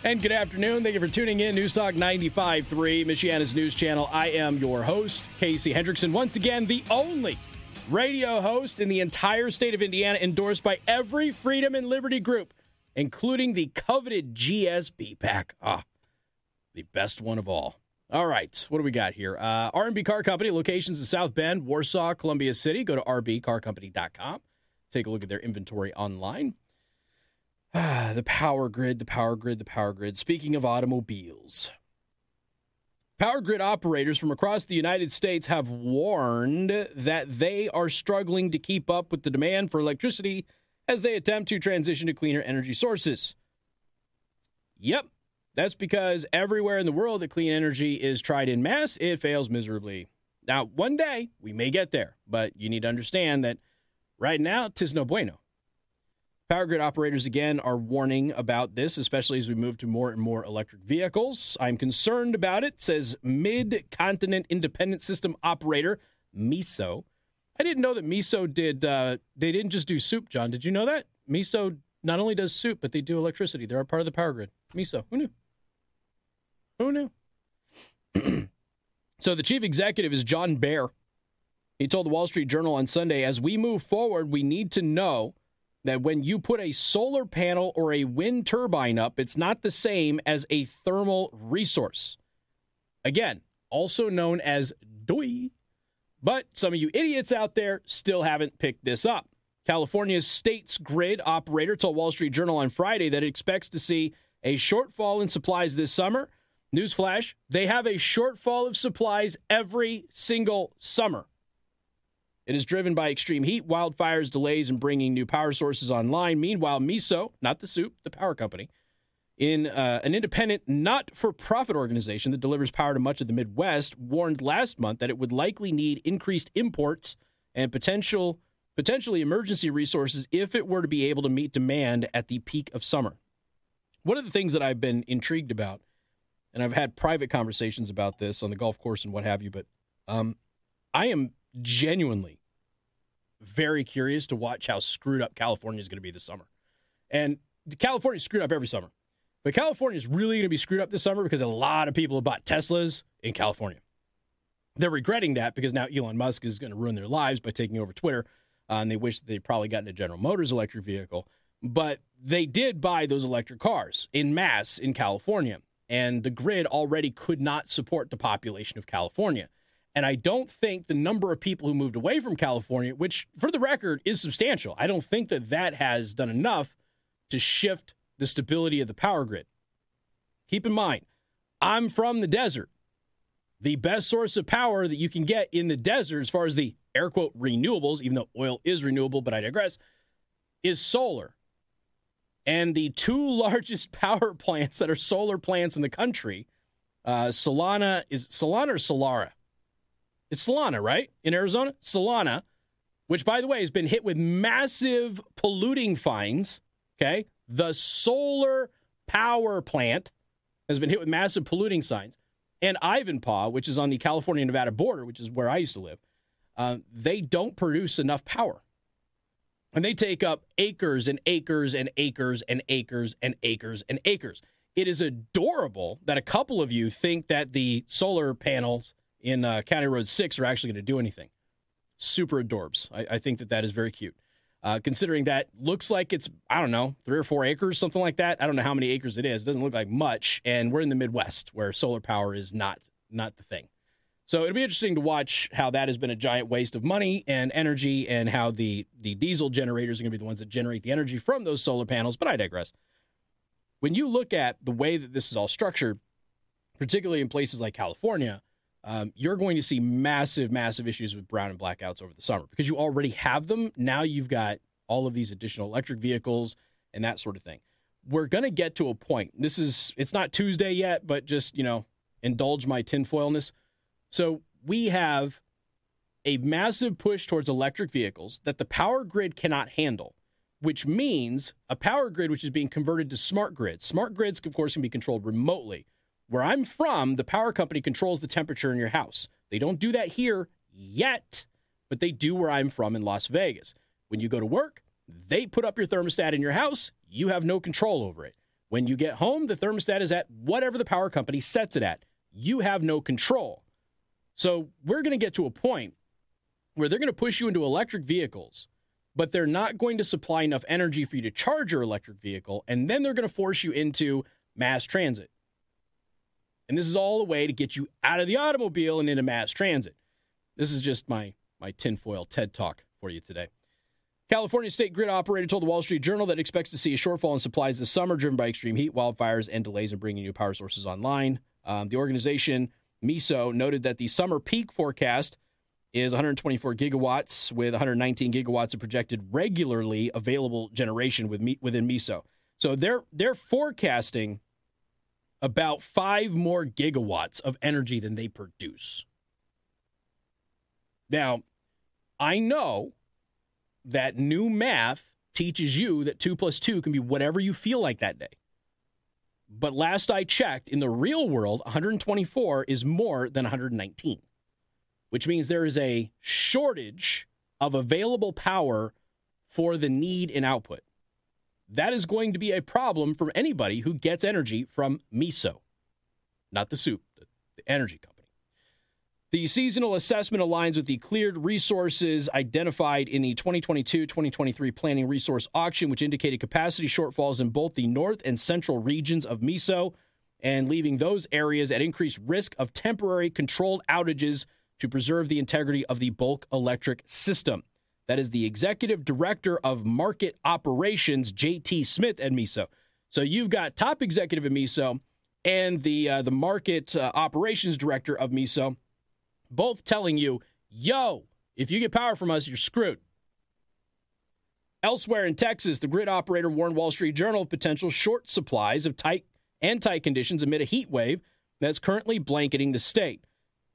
And good afternoon. Thank you for tuning in. Newstalk 95.3, Michiana's news channel. I am your host, Casey Hendrickson. Once again, the only radio host in the entire state of Indiana, endorsed by every freedom and liberty group including the coveted GSB pack. Ah, the best one of all. All right, what do we got here? Uh, R&B Car Company, locations in South Bend, Warsaw, Columbia City. Go to rbcarcompany.com. Take a look at their inventory online. Ah, the power grid, the power grid, the power grid. Speaking of automobiles, power grid operators from across the United States have warned that they are struggling to keep up with the demand for electricity as they attempt to transition to cleaner energy sources. Yep, that's because everywhere in the world that clean energy is tried in mass, it fails miserably. Now, one day we may get there, but you need to understand that right now, tis no bueno. Power grid operators again are warning about this, especially as we move to more and more electric vehicles. I'm concerned about it, says Mid Continent Independent System Operator, MISO. I didn't know that MISO did, uh, they didn't just do soup, John. Did you know that? MISO not only does soup, but they do electricity. They're a part of the power grid. MISO. Who knew? Who knew? so the chief executive is John Bear. He told the Wall Street Journal on Sunday as we move forward, we need to know that when you put a solar panel or a wind turbine up, it's not the same as a thermal resource. Again, also known as DOI. But some of you idiots out there still haven't picked this up. California's state's grid operator told Wall Street Journal on Friday that it expects to see a shortfall in supplies this summer. Newsflash, they have a shortfall of supplies every single summer. It is driven by extreme heat, wildfires, delays in bringing new power sources online. Meanwhile, MISO, not the soup, the power company, in uh, an independent, not for profit organization that delivers power to much of the Midwest, warned last month that it would likely need increased imports and potential potentially emergency resources if it were to be able to meet demand at the peak of summer. One of the things that I've been intrigued about, and I've had private conversations about this on the golf course and what have you, but um, I am genuinely very curious to watch how screwed up California is going to be this summer. And California screwed up every summer. But California is really going to be screwed up this summer because a lot of people have bought Teslas in California. They're regretting that because now Elon Musk is going to ruin their lives by taking over Twitter. Uh, and they wish they'd probably gotten a General Motors electric vehicle. But they did buy those electric cars in mass in California. And the grid already could not support the population of California. And I don't think the number of people who moved away from California, which for the record is substantial, I don't think that that has done enough to shift the stability of the power grid. Keep in mind, I'm from the desert. The best source of power that you can get in the desert, as far as the air quote renewables, even though oil is renewable, but I digress, is solar. And the two largest power plants that are solar plants in the country, uh, Solana is Solana or Solara? It's Solana, right? In Arizona? Solana, which by the way has been hit with massive polluting fines. Okay. The solar power plant has been hit with massive polluting signs. And Ivanpah, which is on the California Nevada border, which is where I used to live, uh, they don't produce enough power. And they take up acres and acres and acres and acres and acres and acres. It is adorable that a couple of you think that the solar panels in uh, County Road 6 are actually going to do anything. Super adorbs. I, I, think that that is very cute. Uh, considering that looks like it's, I don't know, three or four acres, something like that. I don't know how many acres it is. It doesn't look like much. And we're in the Midwest where solar power is not not the thing. So it'll be interesting to watch how that has been a giant waste of money and energy and how the, the diesel generators are going to be the ones that generate the energy from those solar panels. But I digress. When you look at the way that this is all structured, particularly in places like California, um, you're going to see massive, massive issues with brown and blackouts over the summer because you already have them. Now you've got all of these additional electric vehicles and that sort of thing. We're going to get to a point. This is, it's not Tuesday yet, but just, you know, indulge my tinfoilness. So we have a massive push towards electric vehicles that the power grid cannot handle, which means a power grid which is being converted to smart grids. Smart grids, of course, can be controlled remotely. Where I'm from, the power company controls the temperature in your house. They don't do that here yet, but they do where I'm from in Las Vegas. When you go to work, they put up your thermostat in your house. You have no control over it. When you get home, the thermostat is at whatever the power company sets it at. You have no control. So we're going to get to a point where they're going to push you into electric vehicles but they're not going to supply enough energy for you to charge your electric vehicle. And then they're going to force you into mass transit. And this is all a way to get you out of the automobile and into mass transit. This is just my, my tinfoil TED talk for you today. California state grid operator told the Wall Street Journal that expects to see a shortfall in supplies this summer driven by extreme heat, wildfires, and delays in bringing new power sources online. Um, the organization, MISO, noted that the summer peak forecast is 124 gigawatts with 119 gigawatts of projected regularly available generation with within MISO. So they're they're forecasting about 5 more gigawatts of energy than they produce. Now, I know that new math teaches you that 2 plus 2 can be whatever you feel like that day. But last I checked, in the real world, 124 is more than 119, which means there is a shortage of available power for the need and output. That is going to be a problem for anybody who gets energy from MISO, not the soup, the energy company. The seasonal assessment aligns with the cleared resources identified in the 2022 2023 planning resource auction, which indicated capacity shortfalls in both the north and central regions of MISO and leaving those areas at increased risk of temporary controlled outages to preserve the integrity of the bulk electric system. That is the executive director of market operations, JT Smith at MISO. So you've got top executive at MISO and the uh, the market uh, operations director of MISO both telling you, yo, if you get power from us, you're screwed. Elsewhere in Texas, the grid operator warned Wall Street Journal of potential short supplies of tight and tight conditions amid a heat wave that's currently blanketing the state.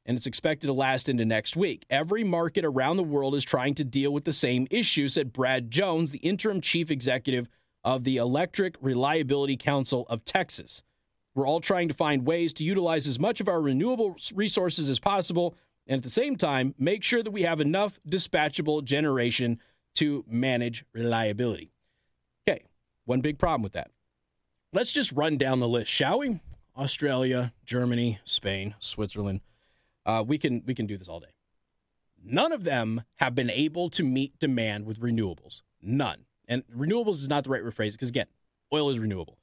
And it's expected to last into next week. Every market around the world is trying to deal with the same issue, said Brad Jones, the interim chief executive of the Electric Reliability Council of Texas. We're all trying to find ways to utilize as much of our renewable resources as possible and at the same time, make sure that we have enough dispatchable generation to manage reliability. Okay, one big problem with that. Let's just run down the list, shall we? Australia, Germany, Spain, Switzerland. Uh, we can we can do this all day. None of them have been able to meet demand with renewables. None. And renewables is not the right rephrase because again, oil is renewable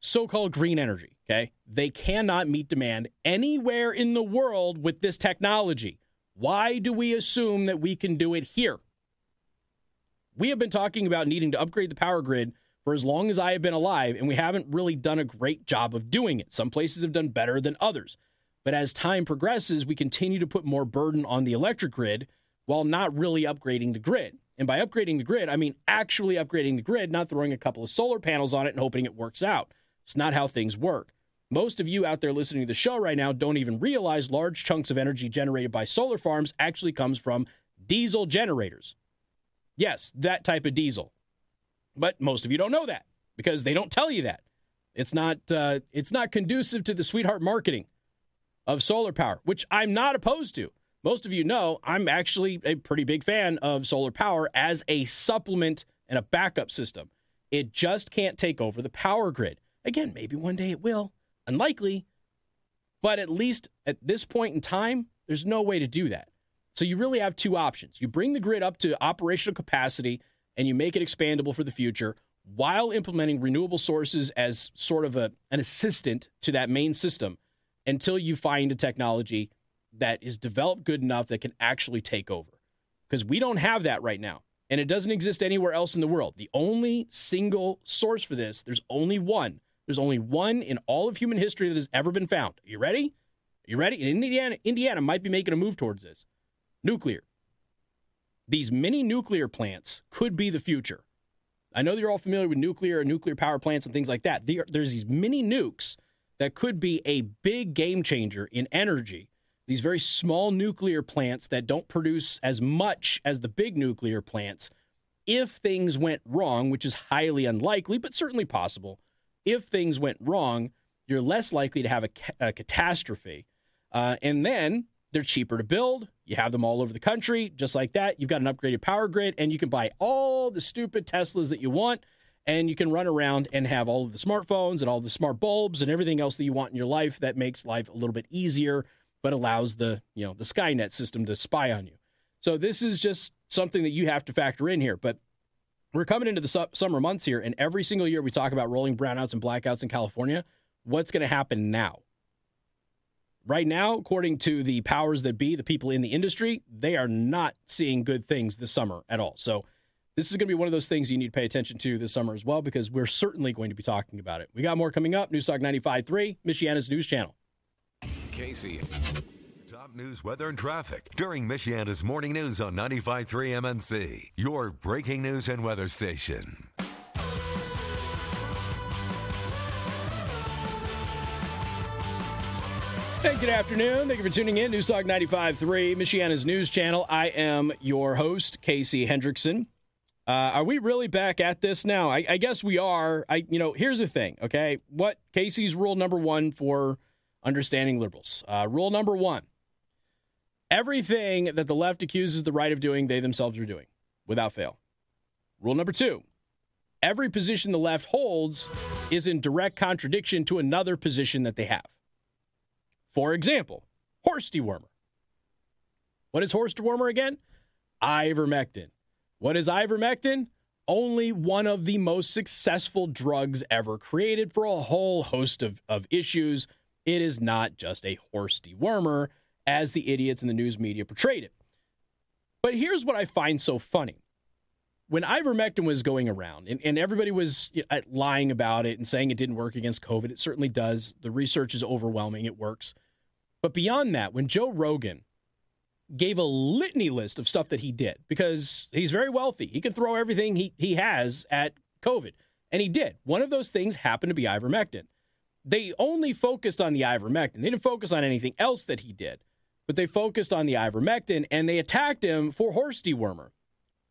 so called green energy. Okay. They cannot meet demand anywhere in the world with this technology. Why do we assume that we can do it here? We have been talking about needing to upgrade the power grid for as long as I have been alive, and we haven't really done a great job of doing it. Some places have done better than others. But as time progresses, we continue to put more burden on the electric grid while not really upgrading the grid. And by upgrading the grid, I mean actually upgrading the grid, not throwing a couple of solar panels on it and hoping it works out. It's not how things work. Most of you out there listening to the show right now don't even realize large chunks of energy generated by solar farms actually comes from diesel generators. Yes, that type of diesel. But most of you don't know that because they don't tell you that. It's not uh, it's not conducive to the sweetheart marketing of solar power, which I'm not opposed to. Most of you know I'm actually a pretty big fan of solar power as a supplement and a backup system. It just can't take over the power grid. Again, maybe one day it will. Unlikely. But at least at this point in time, there's no way to do that. So you really have two options. You bring the grid up to operational capacity and you make it expandable for the future while implementing renewable sources as sort of a, an assistant to that main system until you find a technology that is developed good enough that can actually take over. Because we don't have that right now. And it doesn't exist anywhere else in the world. The only single source for this, there's only one, there's only one in all of human history that has ever been found. Are you ready? Are you ready? And Indiana, Indiana might be making a move towards this. Nuclear. These mini nuclear plants could be the future. I know you're all familiar with nuclear and nuclear power plants and things like that. There's these mini nukes that could be a big game changer in energy. These very small nuclear plants that don't produce as much as the big nuclear plants. If things went wrong, which is highly unlikely, but certainly possible, if things went wrong, you're less likely to have a, a catastrophe. Uh, and then they're cheaper to build. You have them all over the country, just like that. You've got an upgraded power grid, and you can buy all the stupid Teslas that you want, and you can run around and have all of the smartphones and all the smart bulbs and everything else that you want in your life that makes life a little bit easier, but allows the you know the Skynet system to spy on you. So this is just something that you have to factor in here. But we're coming into the su- summer months here, and every single year we talk about rolling brownouts and blackouts in California. What's going to happen now? Right now, according to the powers that be, the people in the industry, they are not seeing good things this summer at all. So, this is going to be one of those things you need to pay attention to this summer as well, because we're certainly going to be talking about it. We got more coming up. Newstalk 95.3, Michiana's news channel. Casey. Top news, weather, and traffic during Michiana's morning news on 95.3 MNC, your breaking news and weather station. Hey, good afternoon. Thank you for tuning in. News Newstalk 95.3, Michiana's news channel. I am your host, Casey Hendrickson. Uh, are we really back at this now? I, I, guess we are. I, you know, here's the thing. Okay, what Casey's rule number one for understanding liberals? Uh, rule number one: everything that the left accuses the right of doing, they themselves are doing, without fail. Rule number two: every position the left holds is in direct contradiction to another position that they have. For example, horse dewormer. What is horse dewormer again? Ivermectin. What is ivermectin? Only one of the most successful drugs ever created for a whole host of, of issues. It is not just a horse dewormer, as the idiots in the news media portrayed it. But here's what I find so funny. When ivermectin was going around and, and everybody was lying about it and saying it didn't work against COVID, it certainly does. The research is overwhelming, it works. But beyond that, when Joe Rogan gave a litany list of stuff that he did, because he's very wealthy, he can throw everything he, he has at COVID. And he did. One of those things happened to be ivermectin. They only focused on the ivermectin. They didn't focus on anything else that he did, but they focused on the ivermectin and they attacked him for horse dewormer.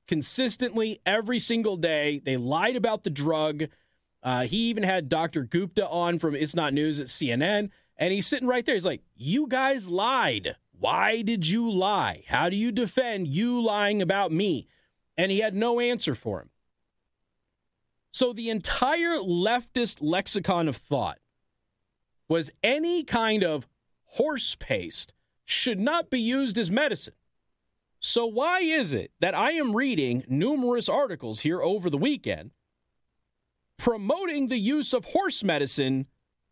Consistently, every single day, they lied about the drug. Uh, he even had Dr. Gupta on from It's Not News at CNN and he's sitting right there. He's like, You guys lied. Why did you lie? How do you defend you lying about me? And he had no answer for him. So the entire leftist lexicon of thought was any kind of horse paste should not be used as medicine. So, why is it that I am reading numerous articles here over the weekend promoting the use of horse medicine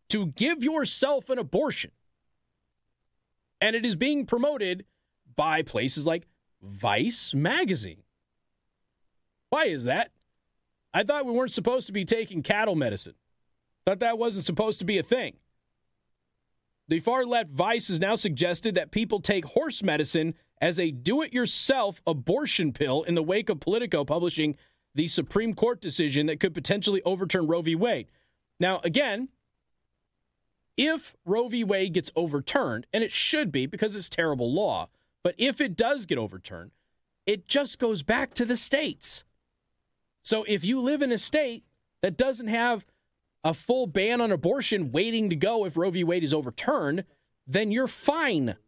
to give yourself an abortion. And it is being promoted by places like Vice magazine. Why is that? I thought we weren't supposed to be taking cattle medicine. Thought that wasn't supposed to be a thing. The far left Vice has now suggested that people take horse medicine as a do it yourself abortion pill in the wake of Politico publishing the Supreme Court decision that could potentially overturn Roe v. Wade. Now, again, if Roe v. Wade gets overturned, and it should be because it's terrible law, but if it does get overturned, it just goes back to the states. So if you live in a state that doesn't have a full ban on abortion waiting to go if Roe v. Wade is overturned, then you're fine.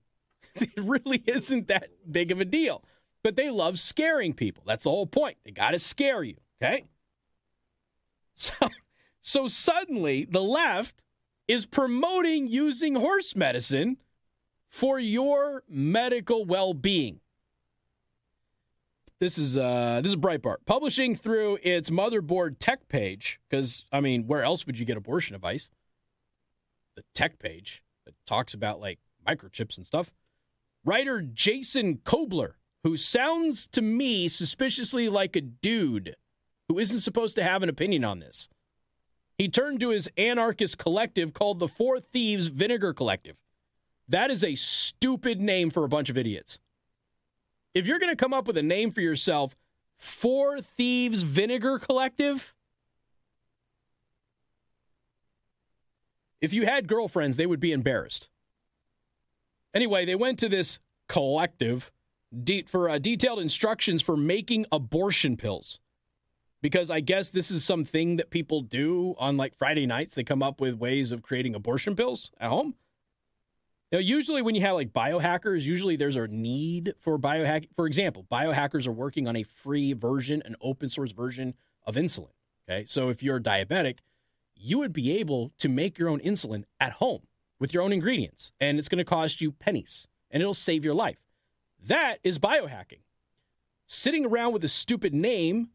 It really isn't that big of a deal. But they love scaring people. That's the whole point. They got to scare you, okay? So, so suddenly the left is promoting using horse medicine for your medical well-being. This is uh, this is Breitbart publishing through its motherboard tech page because I mean, where else would you get abortion advice? The tech page that talks about like microchips and stuff. Writer Jason Koebler, who sounds to me suspiciously like a dude who isn't supposed to have an opinion on this. He turned to his anarchist collective called the Four Thieves Vinegar Collective. That is a stupid name for a bunch of idiots. If you're going to come up with a name for yourself, Four Thieves Vinegar Collective, if you had girlfriends, they would be embarrassed. Anyway, they went to this collective for uh, detailed instructions for making abortion pills because I guess this is something that people do on like Friday nights. They come up with ways of creating abortion pills at home. Know, usually when you have like biohackers, usually there's a need for biohack. For example, biohackers are working on a free version, an open source version of insulin. Okay, so if you're diabetic, you would be able to make your own insulin at home with your own ingredients, and it's going to cost you pennies, and it'll save your life. That is biohacking. Sitting around with a stupid name,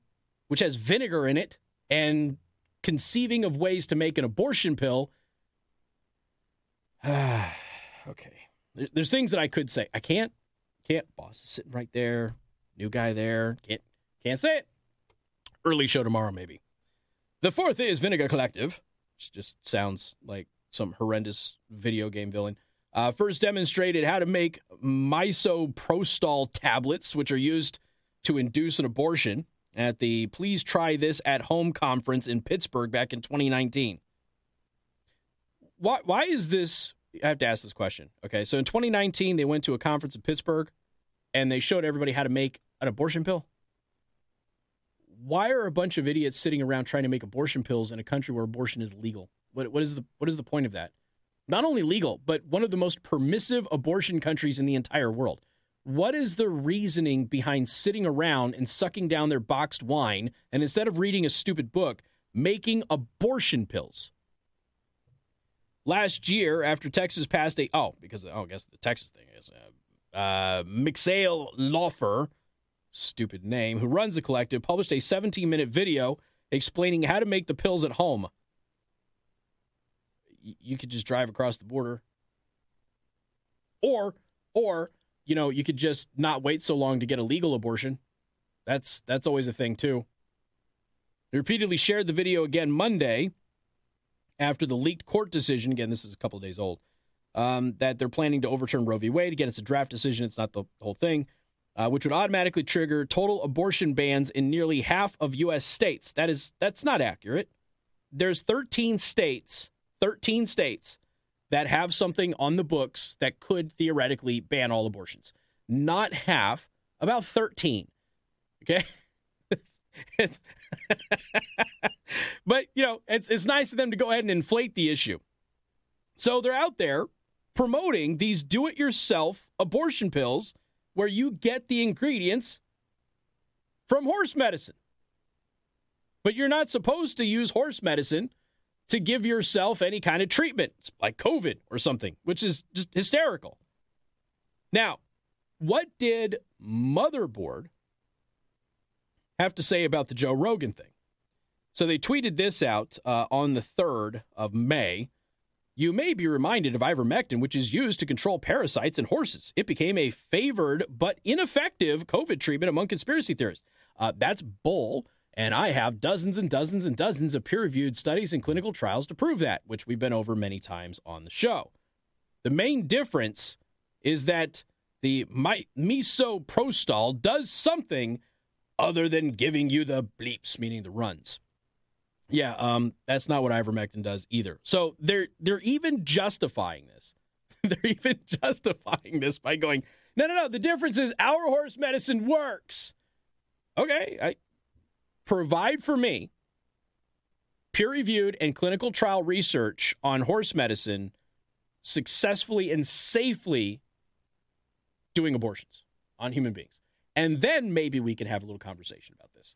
which has vinegar in it, and conceiving of ways to make an abortion pill. okay. There's things that I could say. I can't. Can't. Boss is sitting right there. New guy there. Can't. Can't say it. Early show tomorrow, maybe. The Four Thieves Vinegar Collective, which just sounds like some horrendous video game villain. Uh, first demonstrated how to make misoprostol tablets, which are used to induce an abortion at the Please Try This at Home conference in Pittsburgh back in 2019. Why, why is this? I have to ask this question. Okay, so in 2019, they went to a conference in Pittsburgh and they showed everybody how to make an abortion pill. Why are a bunch of idiots sitting around trying to make abortion pills in a country where abortion is legal? What, what is the what is the point of that? Not only legal, but one of the most permissive abortion countries in the entire world. What is the reasoning behind sitting around and sucking down their boxed wine and instead of reading a stupid book, making abortion pills? Last year, after Texas passed a oh because oh I guess the Texas thing is uh, uh, Laufer, stupid name, who runs the collective, published a 17 minute video explaining how to make the pills at home you could just drive across the border. Or, or, you know, you could just not wait so long to get a legal abortion. That's that's always a thing too. They repeatedly shared the video again Monday after the leaked court decision. Again, this is a couple of days old. Um, that they're planning to overturn Roe v. Wade. Again, it's a draft decision. It's not the whole thing, uh, which would automatically trigger total abortion bans in nearly half of U.S. states. That is that's not accurate. There's 13 states 13 states that have something on the books that could theoretically ban all abortions. Not half, about 13. Okay? but, you know, it's, it's nice of them to go ahead and inflate the issue. So they're out there promoting these do it yourself abortion pills where you get the ingredients from horse medicine. But you're not supposed to use horse medicine to give yourself any kind of treatment, like COVID or something, which is just hysterical. Now, what did Motherboard have to say about the Joe Rogan thing? So they tweeted this out uh, on the 3rd of May. You may be reminded of ivermectin, which is used to control parasites in horses. It became a favored but ineffective COVID treatment among conspiracy theorists. Uh, that's bull. And I have dozens and dozens and dozens of peer reviewed studies and clinical trials to prove that, which we've been over many times on the show. The main difference is that the my, misoprostol does something other than giving you the bleeps, meaning the runs. Yeah, um, that's not what ivermectin does either. So they're they're even justifying this. they're even justifying this by going, no, no, no. The difference is our horse medicine works. Okay, I, provide for me peer reviewed and clinical trial research on horse medicine successfully and safely doing abortions on human beings. And then maybe we can have a little conversation about this.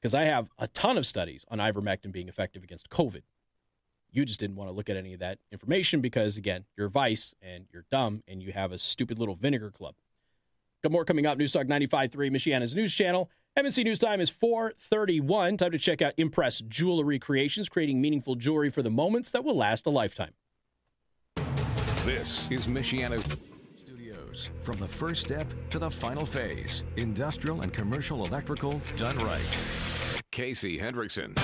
Because I have a ton of studies on ivermectin being effective against COVID. You just didn't want to look at any of that information because, again, you're vice and you're dumb and you have a stupid little vinegar club. Got more coming up. News Newstalk 95.3, Michiana's news channel. MNC News Time is 431. Time to check out Impress Jewelry Creations, creating meaningful jewelry for the moments that will last a lifetime. This is Michiana Studios. From the first step to the final phase, industrial and commercial electrical done right. Casey Hendrickson.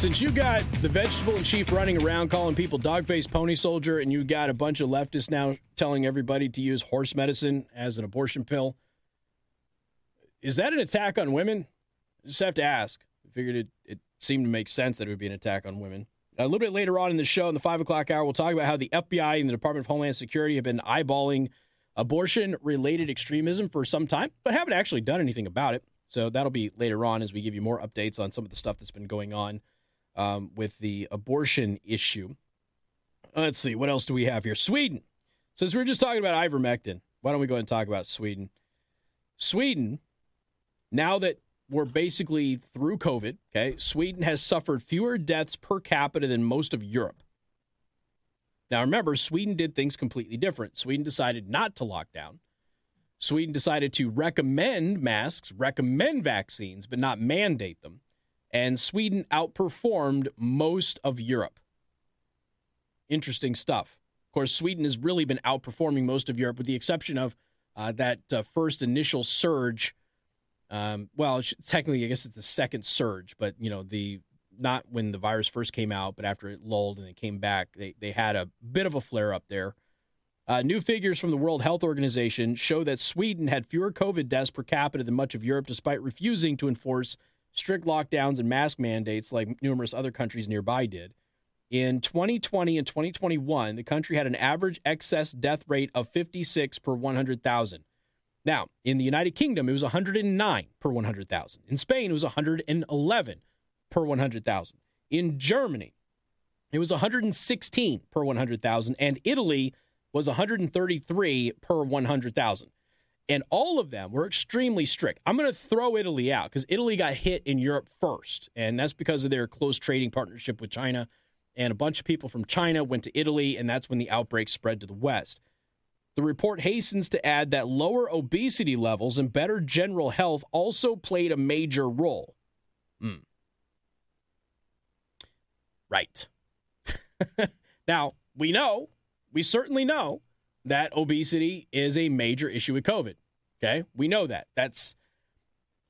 Since you got the vegetable and chief running around calling people dog-faced pony soldier, and you got a bunch of leftists now telling everybody to use horse medicine as an abortion pill, is that an attack on women? I just have to ask. I figured it, it seemed to make sense that it would be an attack on women. A little bit later on in the show, in the five o'clock hour, we'll talk about how the FBI and the Department of Homeland Security have been eyeballing abortion related extremism for some time, but haven't actually done anything about it. So that'll be later on as we give you more updates on some of the stuff that's been going on um, with the abortion issue. Let's see, what else do we have here? Sweden. Since we are just talking about ivermectin, why don't we go ahead and talk about Sweden? Sweden, now that we're basically through COVID, okay, Sweden has suffered fewer deaths per capita than most of Europe. Now, remember, Sweden did things completely different. Sweden decided not to lock down. Sweden decided to recommend masks, recommend vaccines, but not mandate them. And Sweden outperformed most of Europe. Interesting stuff. Of course, Sweden has really been outperforming most of Europe, with the exception of uh, that uh, first initial surge. Um, well, technically, I guess it's the second surge, but you know the not when the virus first came out, but after it lulled and it came back, they they had a bit of a flare up there. Uh, new figures from the World Health Organization show that Sweden had fewer COVID deaths per capita than much of Europe, despite refusing to enforce strict lockdowns and mask mandates like numerous other countries nearby did. In 2020 and 2021, the country had an average excess death rate of 56 per 100,000. Now, in the United Kingdom, it was 109 per 100,000. In Spain, it was 111 per 100,000. In Germany, it was 116 per 100,000. And Italy was 133 per 100,000. And all of them were extremely strict. I'm going to throw Italy out because Italy got hit in Europe first. And that's because of their close trading partnership with China and a bunch of people from China went to Italy, and that's when the outbreak spread to the West. The report hastens to add that lower obesity levels and better general health also played a major role. Mm. Right. now, we know, we certainly know that obesity is a major issue with COVID. Okay? We know that. That's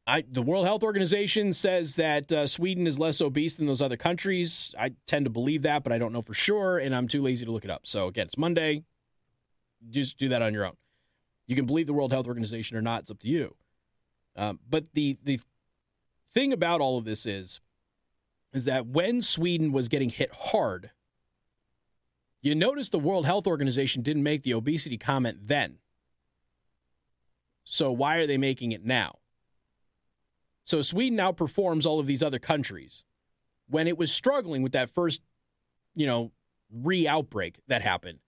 I, the World Health Organization says that uh, Sweden is less obese than those other countries. I tend to believe that, but I don't know for sure, and I'm too lazy to look it up. So again, it's Monday. Just do that on your own. You can believe the World Health Organization or not; it's up to you. Um, but the the thing about all of this is, is that when Sweden was getting hit hard, you notice the World Health Organization didn't make the obesity comment then. So why are they making it now? So Sweden outperforms all of these other countries. When it was struggling with that first, you know, re outbreak that happened,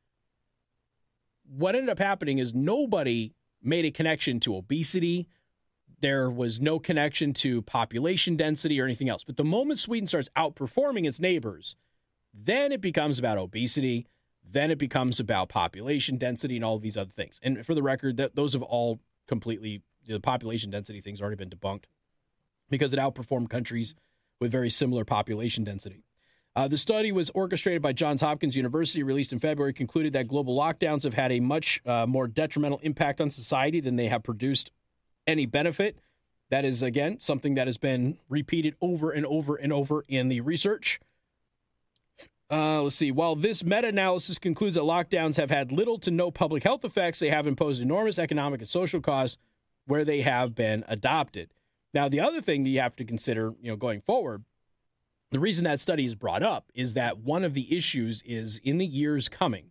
what ended up happening is nobody made a connection to obesity. There was no connection to population density or anything else. But the moment Sweden starts outperforming its neighbors, then it becomes about obesity. Then it becomes about population density and all these other things. And for the record, that those have all completely the population density things already been debunked because it outperformed countries with very similar population density. Uh, the study was orchestrated by Johns Hopkins University, released in February, concluded that global lockdowns have had a much uh, more detrimental impact on society than they have produced any benefit. That is, again, something that has been repeated over and over and over in the research. Uh, let's see. While this meta analysis concludes that lockdowns have had little to no public health effects, they have imposed enormous economic and social costs where they have been adopted. Now, the other thing that you have to consider, you know, going forward, the reason that study is brought up is that one of the issues is in the years coming,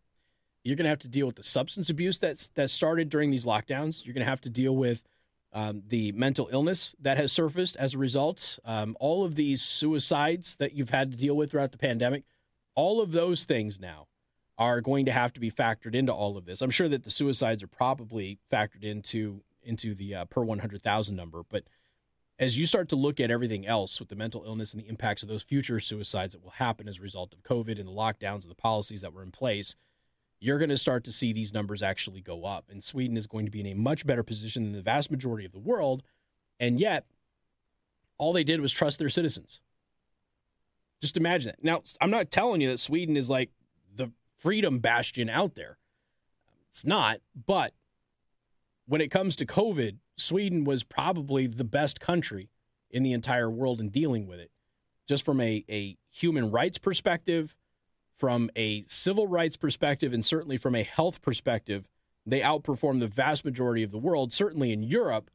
you're going to have to deal with the substance abuse that's that started during these lockdowns. You're going to have to deal with um, the mental illness that has surfaced as a result. Um, all of these suicides that you've had to deal with throughout the pandemic, all of those things now are going to have to be factored into all of this. I'm sure that the suicides are probably factored into into the uh, per 100,000 number, but as you start to look at everything else with the mental illness and the impacts of those future suicides that will happen as a result of COVID and the lockdowns and the policies that were in place, you're going to start to see these numbers actually go up. And Sweden is going to be in a much better position than the vast majority of the world. And yet, all they did was trust their citizens. Just imagine that. Now, I'm not telling you that Sweden is like the freedom bastion out there. It's not. But when it comes to COVID, Sweden was probably the best country in the entire world in dealing with it, just from a, a human rights perspective, from a civil rights perspective, and certainly from a health perspective. They outperformed the vast majority of the world, certainly in Europe,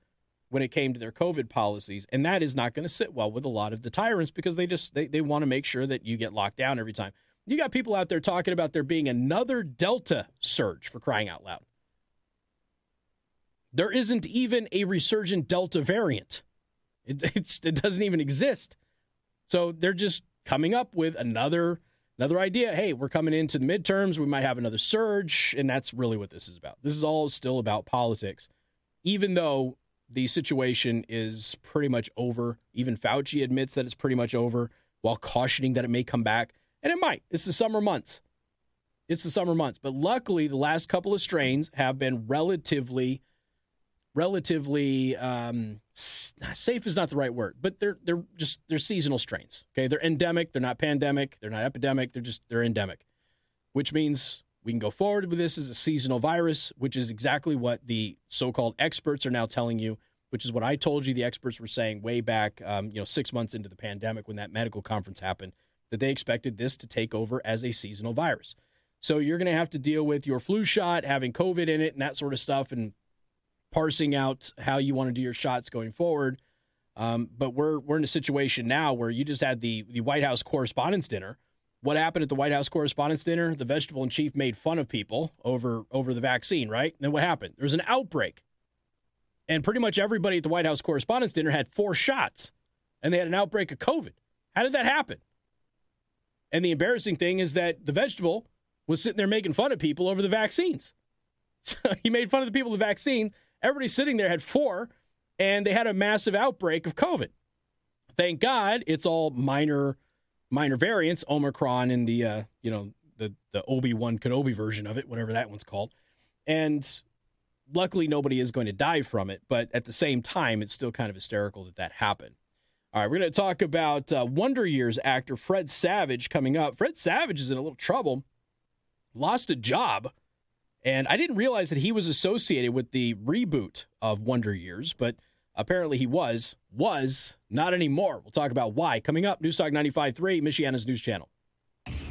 when it came to their COVID policies. And that is not going to sit well with a lot of the tyrants because they just they, they want to make sure that you get locked down every time. You got people out there talking about there being another Delta surge for crying out loud. There isn't even a resurgent Delta variant. It, it doesn't even exist. So they're just coming up with another another idea. Hey, we're coming into the midterms. We might have another surge, and that's really what this is about. This is all still about politics, even though the situation is pretty much over. Even Fauci admits that it's pretty much over, while cautioning that it may come back, and it might. It's the summer months. It's the summer months. But luckily, the last couple of strains have been relatively, relatively um, safe is not the right word, but they're they're just they're seasonal strains. Okay, they're endemic. They're not pandemic. They're not epidemic. They're just they're endemic, which means we can go forward with this as a seasonal virus, which is exactly what the so-called experts are now telling you which is what I told you the experts were saying way back, um, you know, six months into the pandemic when that medical conference happened, that they expected this to take over as a seasonal virus. So you're going to have to deal with your flu shot having COVID in it and that sort of stuff, and parsing out how you want to do your shots going forward. Um, but we're we're in a situation now where you just had the the White House Correspondents' Dinner. What happened at the White House Correspondents' Dinner? The vegetable in chief made fun of people over over the vaccine, right? And then what happened? There was an outbreak and pretty much everybody at the White House Correspondents' Dinner had four shots, and they had an outbreak of COVID. How did that happen? And the embarrassing thing is that the vegetable was sitting there making fun of people over the vaccines. So he made fun of the people of the vaccine. Everybody sitting there had four, and they had a massive outbreak of COVID. Thank God it's all minor, minor variants, Omicron and the uh, you know the the Obi Wan Kenobi version of it, whatever that one's called, and luckily nobody is going to die from it, but at the same time, it's still kind of hysterical that that happened. All right, we're going to talk about uh, Wonder Years actor Fred Savage coming up. Fred Savage is in a little trouble, lost a job, and I didn't realize that he was associated with the reboot of Wonder Years, but apparently he was. Was not anymore. We'll talk about why coming up. Newstalk 95.3, Michiana's news channel.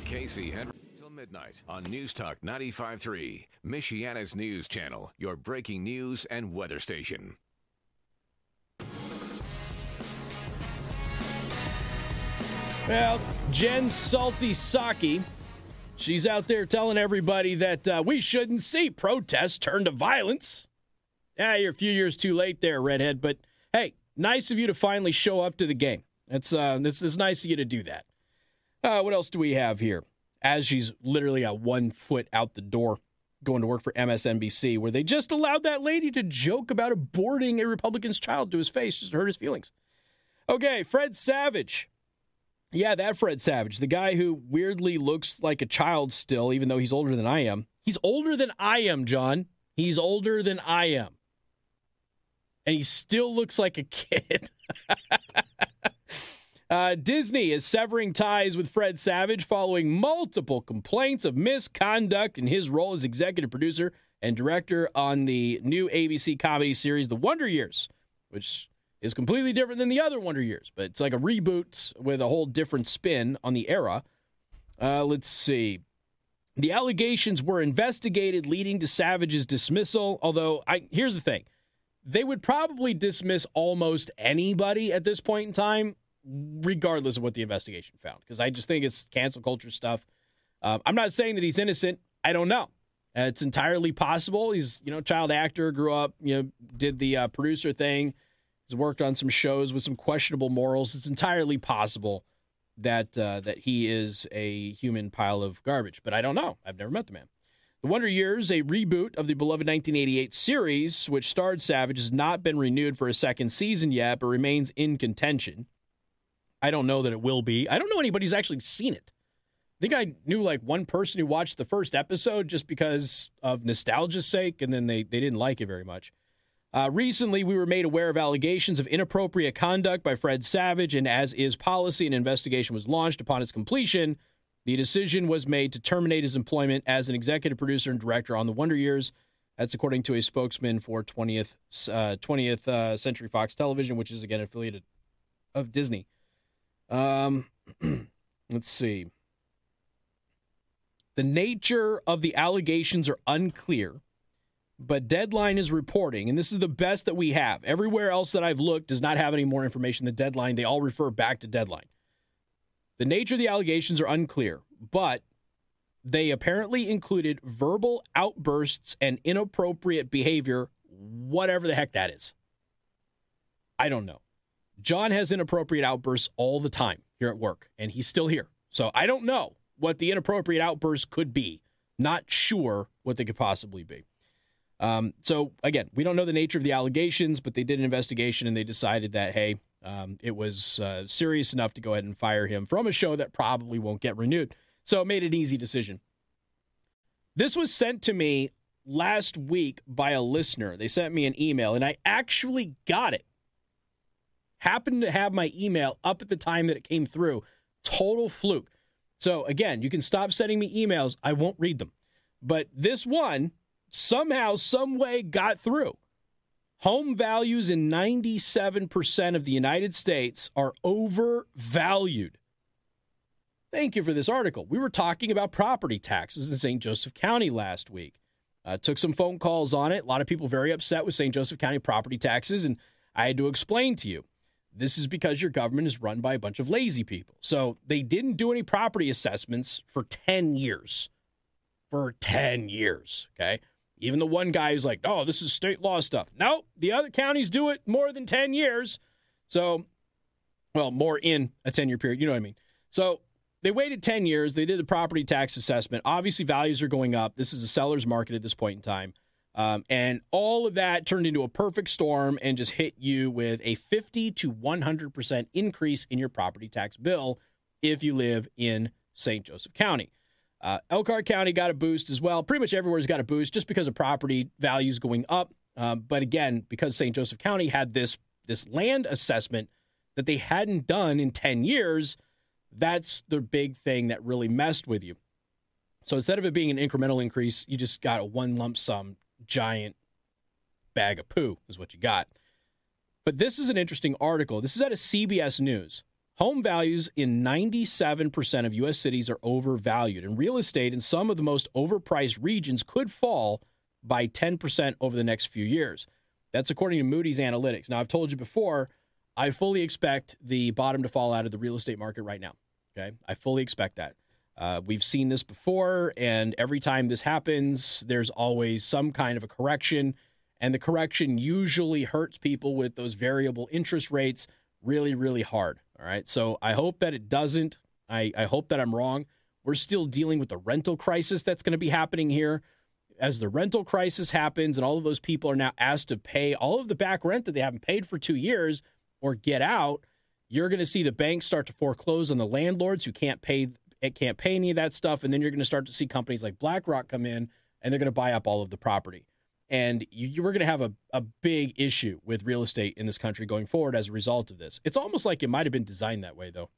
Casey Henry midnight on News Talk 95.3, Michiana's news channel, your breaking news and weather station. Well, Jen Salty Psaki, she's out there telling everybody that uh, we shouldn't see protests turn to violence. Yeah, you're a few years too late there, redhead. But hey, nice of you to finally show up to the game. It's uh, it's, it's nice of you to do that. Uh, what else do we have here? as she's literally at one foot out the door going to work for MSNBC, where they just allowed that lady to joke about aborting a Republican's child to his face just to hurt his feelings. Okay, Fred Savage. Yeah, that Fred Savage, the guy who weirdly looks like a child still, even though he's older than I am. He's older than I am, John. He's older than I am. And he still looks like a kid. Uh, Disney is severing ties with Fred Savage following multiple complaints of misconduct in his role as executive producer and director on the new ABC comedy series, The Wonder Years, which is completely different than the other Wonder Years, but it's like a reboot with a whole different spin on the era. Uh, let's see. The allegations were investigated, leading to Savage's dismissal. Although, I here's the thing they would probably dismiss almost anybody at this point in time regardless of what the investigation found, because I just think it's cancel culture stuff. Um, I'm not saying that he's innocent. I don't know. Uh, it's entirely possible. He's you know child actor, grew up, you know, did the uh, producer thing. He's worked on some shows with some questionable morals. It's entirely possible that uh, that he is a human pile of garbage, but I don't know. I've never met the man. The Wonder Years, a reboot of the beloved 1988 series, which starred Savage, has not been renewed for a second season yet, but remains in contention. I don't know that it will be. I don't know anybody's actually seen it. I think I knew like one person who watched the first episode just because of nostalgia's sake, and then they, they didn't like it very much. Uh, recently, we were made aware of allegations of inappropriate conduct by Fred Savage, and as is policy, an investigation was launched upon its completion. The decision was made to terminate his employment as an executive producer and director on The Wonder Years. That's according to a spokesman for 20th, uh, 20th uh, Century Fox Television, which is again affiliated of Disney. Um, let's see. The nature of the allegations are unclear, but Deadline is reporting, and this is the best that we have. Everywhere else that I've looked does not have any more information than Deadline. They all refer back to Deadline. The nature of the allegations are unclear, but they apparently included verbal outbursts and inappropriate behavior, whatever the heck that is. I don't know. John has inappropriate outbursts all the time here at work, and he's still here. So I don't know what the inappropriate outbursts could be. Not sure what they could possibly be. Um, so again, we don't know the nature of the allegations, but they did an investigation and they decided that hey, um, it was uh, serious enough to go ahead and fire him from a show that probably won't get renewed. So it made an easy decision. This was sent to me last week by a listener. They sent me an email, and I actually got it. Happened to have my email up at the time that it came through. Total fluke. So, again, you can stop sending me emails. I won't read them. But this one somehow, some way got through. Home values in 97% of the United States are overvalued. Thank you for this article. We were talking about property taxes in St. Joseph County last week. Uh, took some phone calls on it. A lot of people very upset with St. Joseph County property taxes, and I had to explain to you this is because your government is run by a bunch of lazy people. So they didn't do any property assessments for 10 years. For 10 years. Okay. Even the one guy who's like, oh, this is state law stuff. No, the other counties do it more than 10 years. So, well, more in a 10 year period. You know what I mean? So they waited 10 years. They did the property tax assessment. Obviously, values are going up. This is a seller's market at this point in time. Um, and all of that turned into a perfect storm and just hit you with a 50 to 100% increase in your property tax bill if you live in St. Joseph County. Uh, Elkhart County got a boost as well. Pretty much everywhere's got a boost just because of property values going up. Um, but again, because St. Joseph County had this this land assessment that they hadn't done in 10 years, that's the big thing that really messed with you. So instead of it being an incremental increase, you just got a one lump sum giant bag of poo, is what you got. But this is an interesting article. This is out of CBS News. Home values in 97% of U.S. cities are overvalued, and real estate in some of the most overpriced regions could fall by 10% over the next few years. That's according to Moody's Analytics. Now, I've told you before, I fully expect the bottom to fall out of the real estate market right now. Okay. I fully expect that. Uh, we've seen this before, and every time this happens, there's always some kind of a correction. And the correction usually hurts people with those variable interest rates really, really hard. All right. So I hope that it doesn't. I, I hope that I'm wrong. We're still dealing with the rental crisis that's going to be happening here. As the rental crisis happens, and all of those people are now asked to pay all of the back rent that they haven't paid for two years or get out, you're going to see the banks start to foreclose on the landlords who can't pay eh, can't pay any of that stuff, and then you're going to start to see companies like BlackRock come in and they're going to buy up all of the property. And you, you, we're going to have a, a big issue with real estate in this country going forward as a result of this. It's almost like it might have been designed that way, though.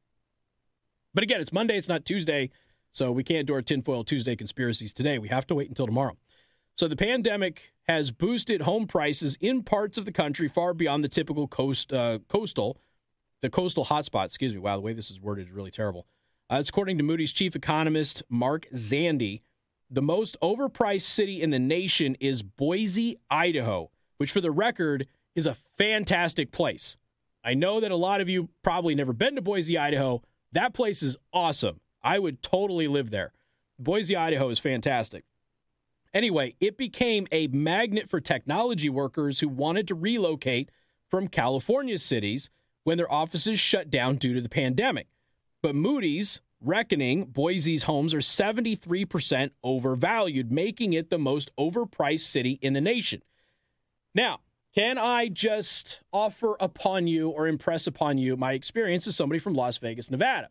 But again, it's Monday, it's not Tuesday, so we can't do our tinfoil Tuesday conspiracies today. We have to wait until tomorrow. So the pandemic has boosted home prices in parts of the country far beyond the typical coast uh, coastal the coastal hotspot. Excuse me. Wow, the way this is worded is really terrible. Uh, it's according to Moody's chief economist Mark Zandi. The most overpriced city in the nation is Boise, Idaho, which, for the record, is a fantastic place. I know that a lot of you probably never been to Boise, Idaho. That place is awesome. I would totally live there. Boise, Idaho is fantastic. Anyway, it became a magnet for technology workers who wanted to relocate from California cities when their offices shut down due to the pandemic. But Moody's reckoning Boise's homes are 73% overvalued, making it the most overpriced city in the nation. Now, can I just offer upon you or impress upon you my experience as somebody from Las Vegas, Nevada?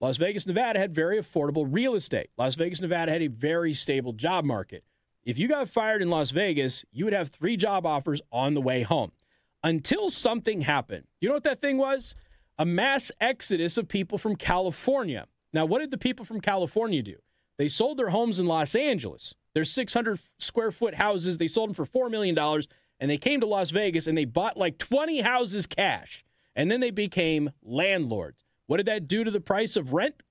Las Vegas, Nevada had very affordable real estate. Las Vegas, Nevada had a very stable job market. If you got fired in Las Vegas, you would have three job offers on the way home until something happened. You know what that thing was? A mass exodus of people from California. Now, what did the people from California do? They sold their homes in Los Angeles. Their 600 square foot houses, they sold them for $4 million. And they came to Las Vegas and they bought like 20 houses cash. And then they became landlords. What did that do to the price of rent?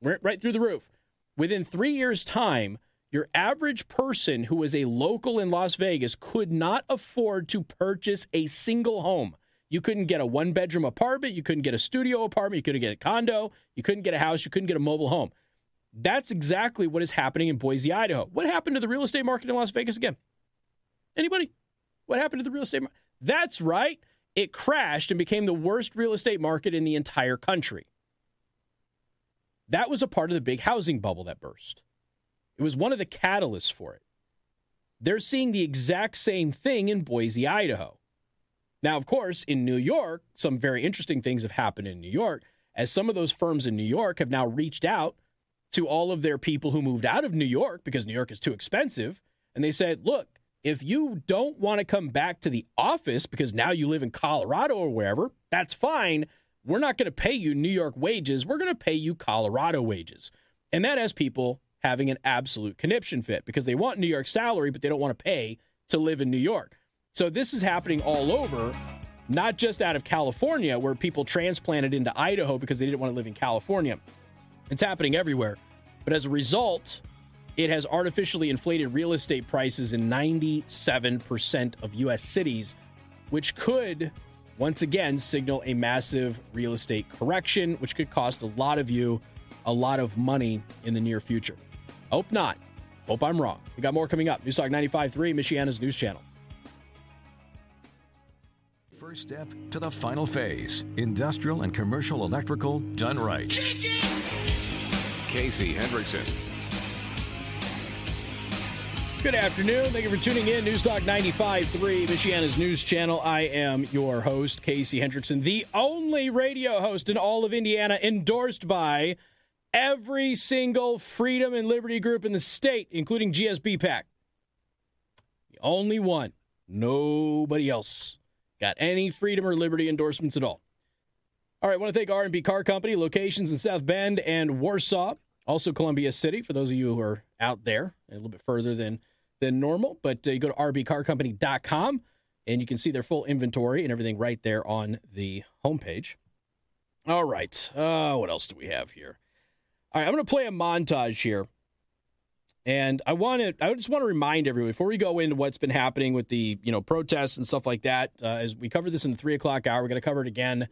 Went right through the roof. Within three years' time, your average person who was a local in Las Vegas could not afford to purchase a single home. You couldn't get a one bedroom apartment. You couldn't get a studio apartment. You couldn't get a condo. You couldn't get a house. You couldn't get a mobile home. That's exactly what is happening in Boise, Idaho. What happened to the real estate market in Las Vegas again? Anybody? What happened to the real estate market? That's right. It crashed and became the worst real estate market in the entire country. That was a part of the big housing bubble that burst. It was one of the catalysts for it. They're seeing the exact same thing in Boise, Idaho. Now, of course, in New York, some very interesting things have happened in New York, as some of those firms in New York have now reached out to all of their people who moved out of New York because New York is too expensive. And they said, look, if you don't want to come back to the office because now you live in Colorado or wherever, that's fine. We're not going to pay you New York wages. We're going to pay you Colorado wages. And that has people having an absolute conniption fit because they want New York salary, but they don't want to pay to live in New York. So this is happening all over, not just out of California, where people transplanted into Idaho because they didn't want to live in California. It's happening everywhere. But as a result, it has artificially inflated real estate prices in 97% of U.S. cities, which could once again signal a massive real estate correction, which could cost a lot of you a lot of money in the near future. Hope not. Hope I'm wrong. We got more coming up. Newstalk 95.3, Michiana's news channel. First step to the final phase industrial and commercial electrical done right. Casey Hendrickson. Good afternoon. Thank you for tuning in. News Newstalk 95.3, Michiana's news channel. I am your host, Casey Hendrickson, the only radio host in all of Indiana endorsed by every single freedom and liberty group in the state, including GSB PAC. The only one. Nobody else got any freedom or liberty endorsements at all. All right, I want to thank R&B Car Company, locations in South Bend and Warsaw, also Columbia City, for those of you who are out there, a little bit further than than normal. But uh, you go to rbcarcompany.com and you can see their full inventory and everything right there on the homepage. All right. Uh, what else do we have here? All right, I'm going to play a montage here. And I want to, I just want to remind everyone before we go into what's been happening with the, you know, protests and stuff like that. Uh, as we covered this in the three o'clock hour, we're going to cover it again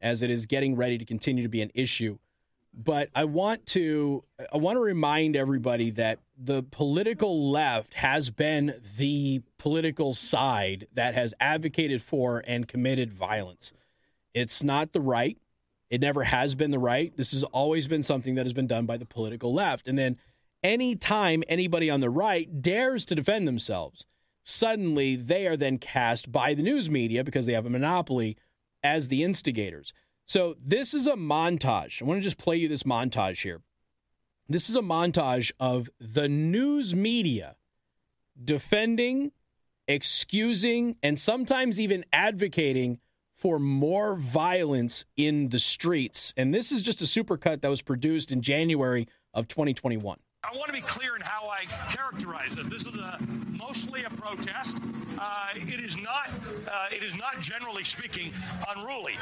as it is getting ready to continue to be an issue but I want to I want to remind everybody that the political left has been the political side that has advocated for and committed violence. It's not the right. It never has been the right. This has always been something that has been done by the political left. And then anytime anybody on the right dares to defend themselves, suddenly they are then cast by the news media because they have a monopoly as the instigators. So this is a montage. I want to just play you this montage here. This is a montage of the news media defending, excusing, and sometimes even advocating for more violence in the streets. And this is just a supercut that was produced in January of 2021. I want to be clear in how I characterize this. This is a, mostly a protest. Uh, it is not. Uh, it is not, generally speaking, unruly.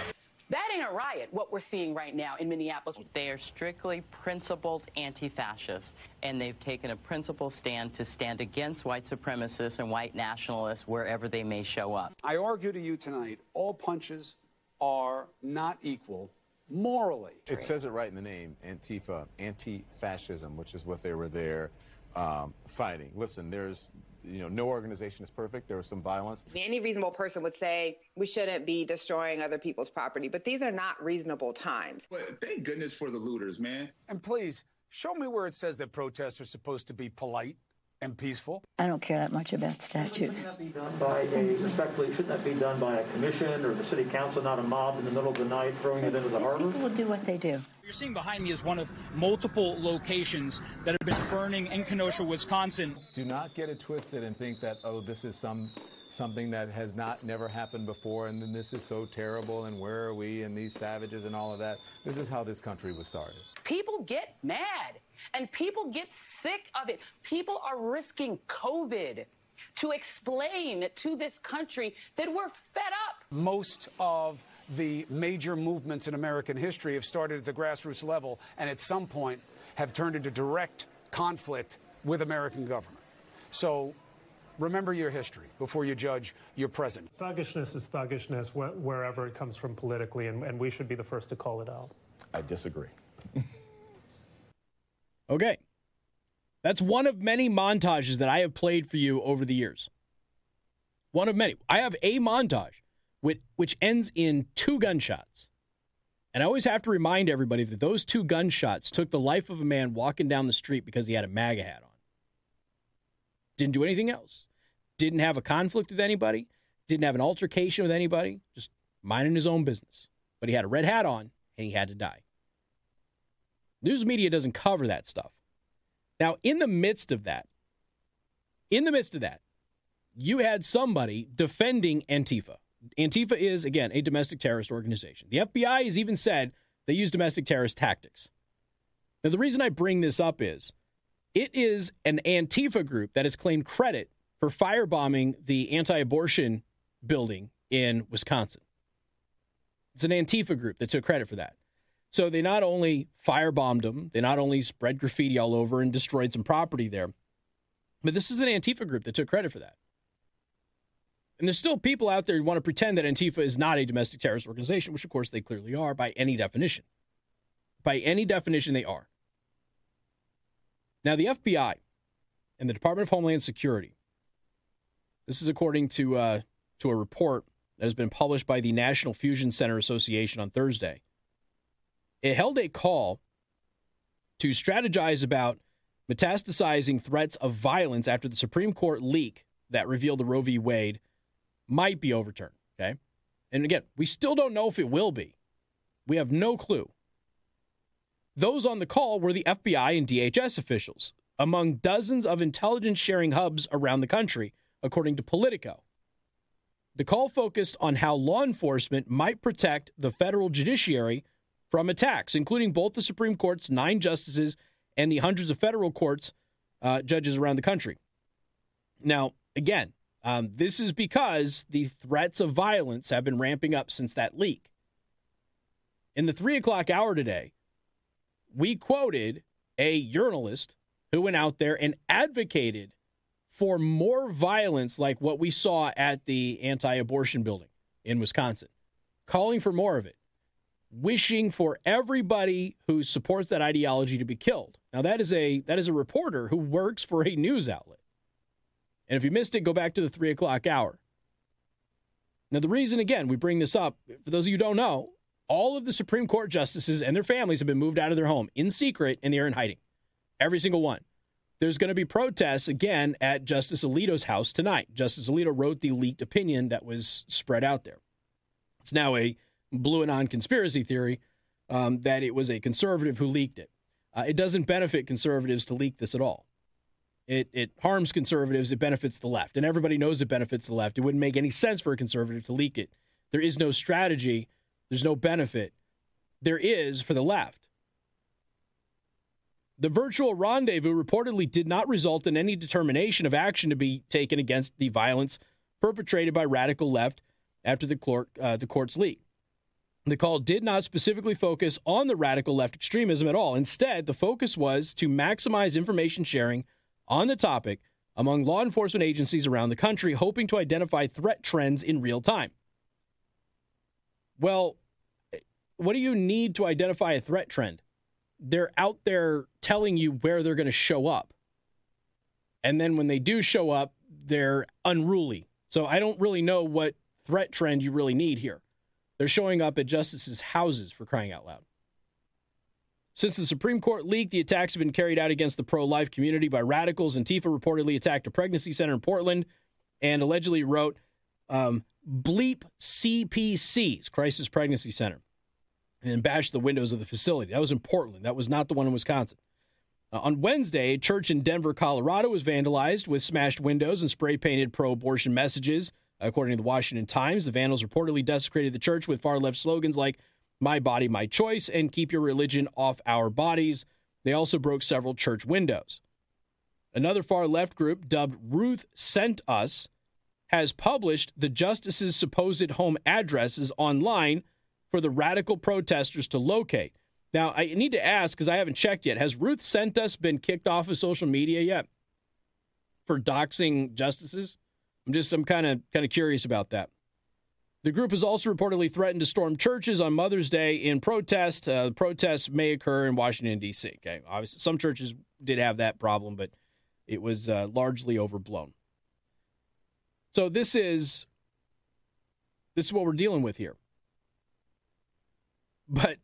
That ain't a riot, what we're seeing right now in Minneapolis. They are strictly principled anti fascists, and they've taken a principled stand to stand against white supremacists and white nationalists wherever they may show up. I argue to you tonight all punches are not equal morally. It says it right in the name Antifa, anti fascism, which is what they were there um, fighting. Listen, there's you know, no organization is perfect. There was some violence. Any reasonable person would say we shouldn't be destroying other people's property, but these are not reasonable times. But thank goodness for the looters, man. And please show me where it says that protests are supposed to be polite and peaceful. I don't care that much about statues. Shouldn't that be done by a, respectfully, shouldn't that be done by a commission or the city council, not a mob in the middle of the night throwing it into the harbor? People will do what they do. You're seeing behind me is one of multiple locations that have been burning in Kenosha, Wisconsin. Do not get it twisted and think that, oh, this is some something that has not never happened before and then this is so terrible and where are we and these savages and all of that. This is how this country was started. People get mad and people get sick of it. People are risking COVID to explain to this country that we're fed up. Most of the major movements in American history have started at the grassroots level and at some point have turned into direct conflict with American government. So remember your history before you judge your present. Thuggishness is thuggishness wherever it comes from politically, and, and we should be the first to call it out. I disagree. okay. That's one of many montages that I have played for you over the years. One of many. I have a montage which, which ends in two gunshots. And I always have to remind everybody that those two gunshots took the life of a man walking down the street because he had a MAGA hat on. Didn't do anything else. Didn't have a conflict with anybody. Didn't have an altercation with anybody. Just minding his own business. But he had a red hat on and he had to die. News media doesn't cover that stuff. Now, in the midst of that, in the midst of that, you had somebody defending Antifa. Antifa is, again, a domestic terrorist organization. The FBI has even said they use domestic terrorist tactics. Now, the reason I bring this up is it is an Antifa group that has claimed credit for firebombing the anti abortion building in Wisconsin. It's an Antifa group that took credit for that. So they not only firebombed them, they not only spread graffiti all over and destroyed some property there, but this is an Antifa group that took credit for that. And there's still people out there who want to pretend that Antifa is not a domestic terrorist organization, which of course they clearly are by any definition. By any definition, they are. Now, the FBI and the Department of Homeland Security, this is according to, uh, to a report that has been published by the National Fusion Center Association on Thursday. It held a call to strategize about metastasizing threats of violence after the Supreme Court leak that revealed the Roe v. Wade might be overturned. Okay. And again, we still don't know if it will be. We have no clue. Those on the call were the FBI and DHS officials, among dozens of intelligence sharing hubs around the country, according to Politico. The call focused on how law enforcement might protect the federal judiciary from attacks, including both the Supreme Court's nine justices and the hundreds of federal courts uh, judges around the country. Now, again, um, this is because the threats of violence have been ramping up since that leak. In the three o'clock hour today, we quoted a journalist who went out there and advocated for more violence like what we saw at the anti abortion building in Wisconsin, calling for more of it, wishing for everybody who supports that ideology to be killed. Now that is a that is a reporter who works for a news outlet. And if you missed it, go back to the three o'clock hour. Now, the reason, again, we bring this up, for those of you who don't know, all of the Supreme Court justices and their families have been moved out of their home in secret and they're in hiding. Every single one. There's going to be protests again at Justice Alito's house tonight. Justice Alito wrote the leaked opinion that was spread out there. It's now a BlueAnon conspiracy theory um, that it was a conservative who leaked it. Uh, it doesn't benefit conservatives to leak this at all. It, it harms conservatives. It benefits the left. And everybody knows it benefits the left. It wouldn't make any sense for a conservative to leak it. There is no strategy there's no benefit. There is for the left. The virtual rendezvous reportedly did not result in any determination of action to be taken against the violence perpetrated by radical left after the, uh, the court's leak. The call did not specifically focus on the radical left extremism at all. Instead, the focus was to maximize information sharing on the topic among law enforcement agencies around the country, hoping to identify threat trends in real time. Well, what do you need to identify a threat trend? They're out there telling you where they're going to show up. And then when they do show up, they're unruly. So I don't really know what threat trend you really need here. They're showing up at justices' houses for crying out loud. Since the Supreme Court leaked, the attacks have been carried out against the pro life community by radicals. Antifa reportedly attacked a pregnancy center in Portland and allegedly wrote, um, bleep CPCs, Crisis Pregnancy Center and bashed the windows of the facility. That was in Portland. That was not the one in Wisconsin. Uh, on Wednesday, a church in Denver, Colorado was vandalized with smashed windows and spray painted pro abortion messages. According to the Washington Times, the vandals reportedly desecrated the church with far left slogans like, My body, my choice, and keep your religion off our bodies. They also broke several church windows. Another far left group, dubbed Ruth Sent Us, has published the justice's supposed home addresses online for the radical protesters to locate. Now, I need to ask because I haven't checked yet. Has Ruth sent us been kicked off of social media yet for doxing justices? I'm just I'm kind of kind of curious about that. The group has also reportedly threatened to storm churches on Mother's Day in protest. Uh, the protests may occur in Washington D.C. Okay, obviously some churches did have that problem, but it was uh, largely overblown. So this is this is what we're dealing with here. But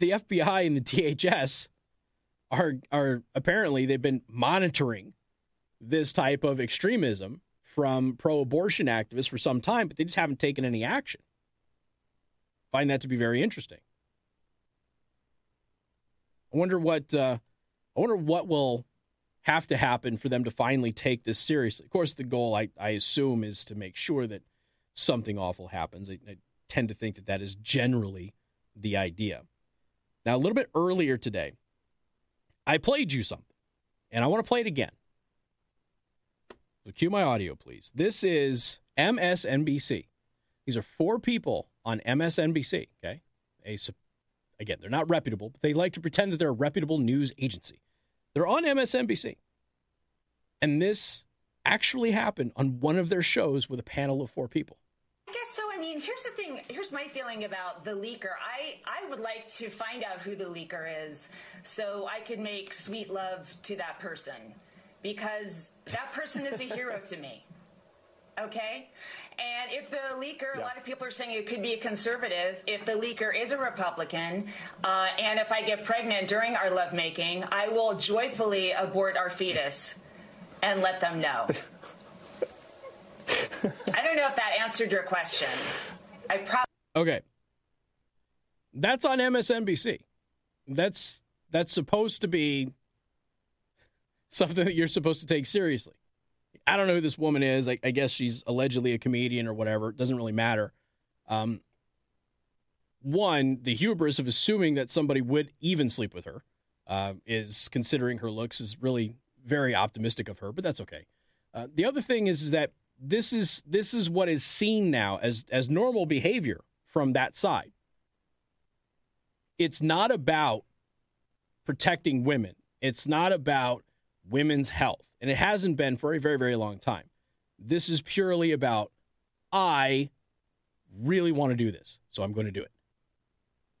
the FBI and the DHS are are apparently they've been monitoring this type of extremism from pro-abortion activists for some time, but they just haven't taken any action. Find that to be very interesting. I wonder what uh, I wonder what will have to happen for them to finally take this seriously. Of course, the goal I, I assume is to make sure that something awful happens. I, I tend to think that that is generally the idea. Now, a little bit earlier today, I played you something, and I want to play it again. So, cue my audio, please. This is MSNBC. These are four people on MSNBC. Okay, a again, they're not reputable, but they like to pretend that they're a reputable news agency. They're on MSNBC, and this actually happened on one of their shows with a panel of four people. I guess so. I mean, here's the thing. Here's my feeling about the leaker. I, I would like to find out who the leaker is so I could make sweet love to that person because that person is a hero to me. Okay? And if the leaker, yeah. a lot of people are saying it could be a conservative. If the leaker is a Republican, uh, and if I get pregnant during our lovemaking, I will joyfully abort our fetus and let them know. I don't know if that answered your question. I probably. Okay. That's on MSNBC. That's that's supposed to be something that you're supposed to take seriously. I don't know who this woman is. I, I guess she's allegedly a comedian or whatever. It doesn't really matter. Um, one, the hubris of assuming that somebody would even sleep with her uh, is considering her looks is really very optimistic of her, but that's okay. Uh, the other thing is, is that this is this is what is seen now as as normal behavior from that side. It's not about protecting women. It's not about women's health and it hasn't been for a very, very long time. This is purely about, I really want to do this, so I'm going to do it.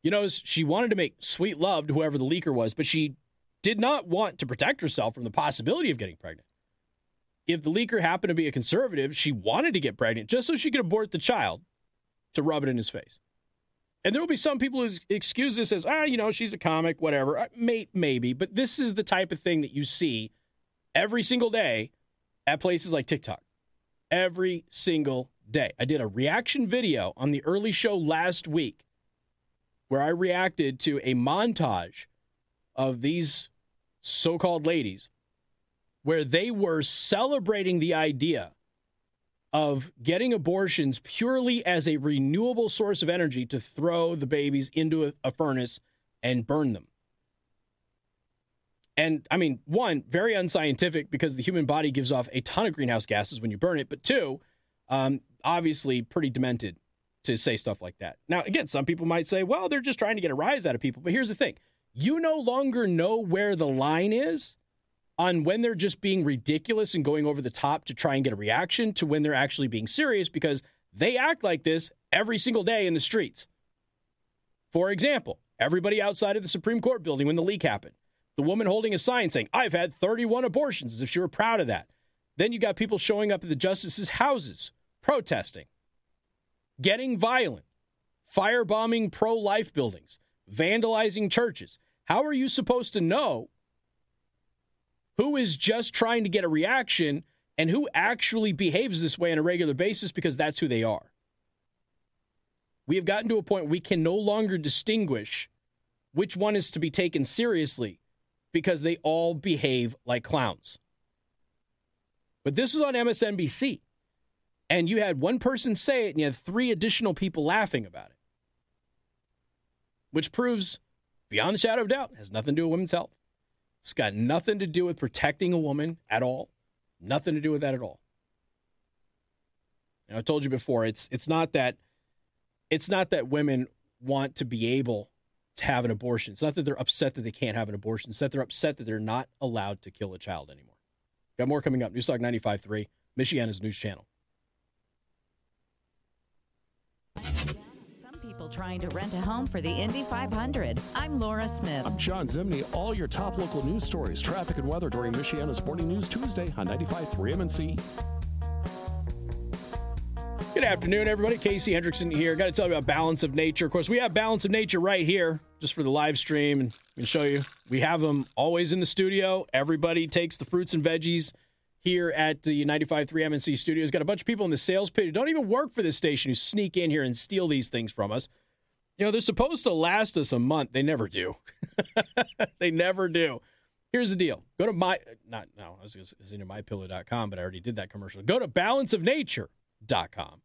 You know, she wanted to make sweet love to whoever the leaker was, but she did not want to protect herself from the possibility of getting pregnant. If the leaker happened to be a conservative, she wanted to get pregnant just so she could abort the child to rub it in his face. And there will be some people who excuse this as, ah, you know, she's a comic, whatever. Uh, may, maybe, but this is the type of thing that you see every single day at places like TikTok. Every single day. I did a reaction video on the early show last week where I reacted to a montage of these so called ladies where they were celebrating the idea of getting abortions purely as a renewable source of energy to throw the babies into a, a furnace and burn them. And I mean, one, very unscientific because the human body gives off a ton of greenhouse gases when you burn it. But two, um, obviously pretty demented to say stuff like that. Now, again, some people might say, well, they're just trying to get a rise out of people. But here's the thing you no longer know where the line is on when they're just being ridiculous and going over the top to try and get a reaction to when they're actually being serious because they act like this every single day in the streets. For example, everybody outside of the Supreme Court building when the leak happened the woman holding a sign saying, I've had 31 abortions, as if she were proud of that. Then you got people showing up at the justices' houses, protesting, getting violent, firebombing pro life buildings, vandalizing churches. How are you supposed to know who is just trying to get a reaction and who actually behaves this way on a regular basis because that's who they are? We have gotten to a point we can no longer distinguish which one is to be taken seriously because they all behave like clowns. But this is on MSNBC. And you had one person say it, and you had three additional people laughing about it, which proves, beyond the shadow of doubt, has nothing to do with women's health. It's got nothing to do with protecting a woman at all. Nothing to do with that at all. I told you before, it's it's not that it's not that women want to be able to have an abortion. It's not that they're upset that they can't have an abortion. It's that they're upset that they're not allowed to kill a child anymore. Got more coming up. Newstalk 95.3, Michiana's news channel. Some people trying to rent a home for the Indy 500. I'm Laura Smith. I'm John Zimney. All your top local news stories, traffic, and weather during Michiana's Morning News Tuesday on 95.3 MNC. Good afternoon, everybody. Casey Hendrickson here. Got to tell you about Balance of Nature. Of course, we have Balance of Nature right here just for the live stream and we can show you. We have them always in the studio. Everybody takes the fruits and veggies here at the 95.3 MNC studios. Got a bunch of people in the sales pit who don't even work for this station who sneak in here and steal these things from us. You know, they're supposed to last us a month. They never do. they never do. Here's the deal. Go to my not no, I was going to mypillow.com, but I already did that commercial. Go to balanceofnature.com.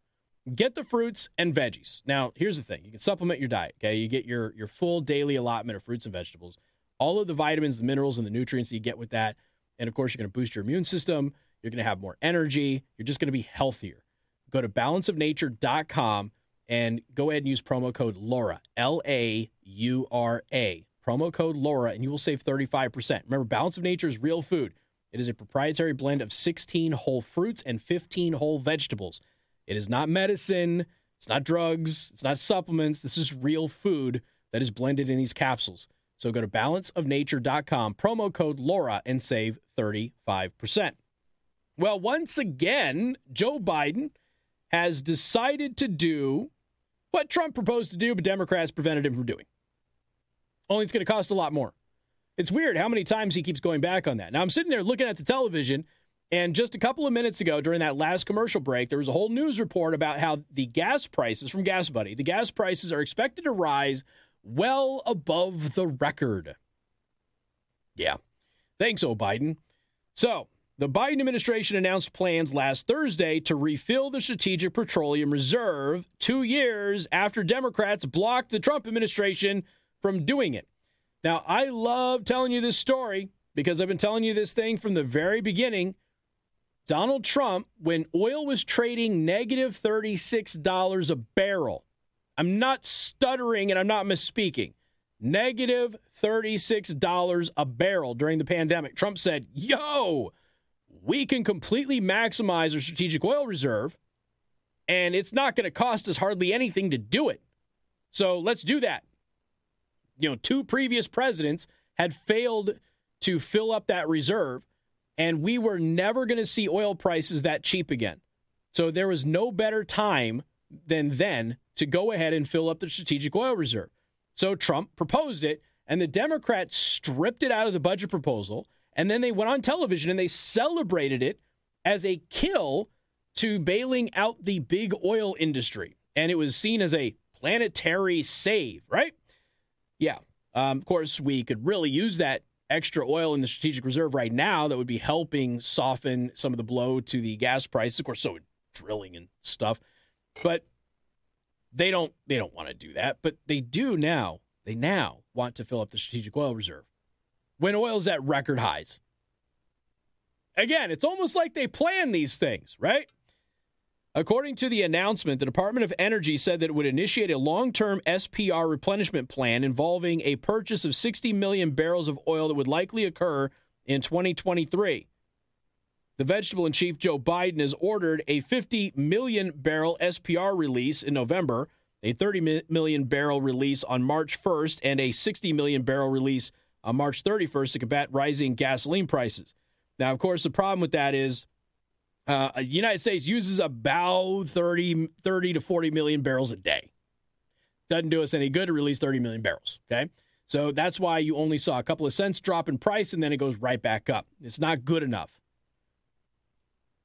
Get the fruits and veggies. Now, here's the thing. You can supplement your diet, okay? You get your your full daily allotment of fruits and vegetables. All of the vitamins, the minerals and the nutrients you get with that. And of course, you're going to boost your immune system. You're going to have more energy. You're just going to be healthier. Go to balanceofnature.com and go ahead and use promo code Laura, L A U R A. Promo code Laura, and you will save 35%. Remember, Balance of Nature is real food. It is a proprietary blend of 16 whole fruits and 15 whole vegetables. It is not medicine, it's not drugs, it's not supplements. This is real food that is blended in these capsules. So go to balanceofnature.com, promo code Laura, and save 35%. Well, once again, Joe Biden has decided to do what Trump proposed to do, but Democrats prevented him from doing. Only it's going to cost a lot more. It's weird how many times he keeps going back on that. Now, I'm sitting there looking at the television, and just a couple of minutes ago, during that last commercial break, there was a whole news report about how the gas prices from GasBuddy, the gas prices are expected to rise well above the record. Yeah. Thanks, O. Biden. So, the Biden administration announced plans last Thursday to refill the Strategic Petroleum Reserve two years after Democrats blocked the Trump administration from doing it. Now, I love telling you this story because I've been telling you this thing from the very beginning. Donald Trump, when oil was trading negative $36 a barrel, I'm not stuttering and I'm not misspeaking. Negative $36 a barrel during the pandemic. Trump said, Yo, we can completely maximize our strategic oil reserve, and it's not going to cost us hardly anything to do it. So let's do that. You know, two previous presidents had failed to fill up that reserve, and we were never going to see oil prices that cheap again. So there was no better time than then to go ahead and fill up the strategic oil reserve. So Trump proposed it, and the Democrats stripped it out of the budget proposal. And then they went on television and they celebrated it as a kill to bailing out the big oil industry. And it was seen as a planetary save, right? Yeah. Um, of course, we could really use that extra oil in the strategic reserve right now that would be helping soften some of the blow to the gas prices. Of course, so drilling and stuff. But they don't they don't want to do that, but they do now. They now want to fill up the strategic oil reserve when oil's at record highs. Again, it's almost like they plan these things, right? According to the announcement, the Department of Energy said that it would initiate a long term SPR replenishment plan involving a purchase of 60 million barrels of oil that would likely occur in 2023. The vegetable in chief, Joe Biden, has ordered a 50 million barrel SPR release in November, a 30 million barrel release on March 1st, and a 60 million barrel release on March 31st to combat rising gasoline prices. Now, of course, the problem with that is uh, the United States uses about 30, 30 to 40 million barrels a day. Doesn't do us any good to release 30 million barrels. Okay. So that's why you only saw a couple of cents drop in price and then it goes right back up. It's not good enough.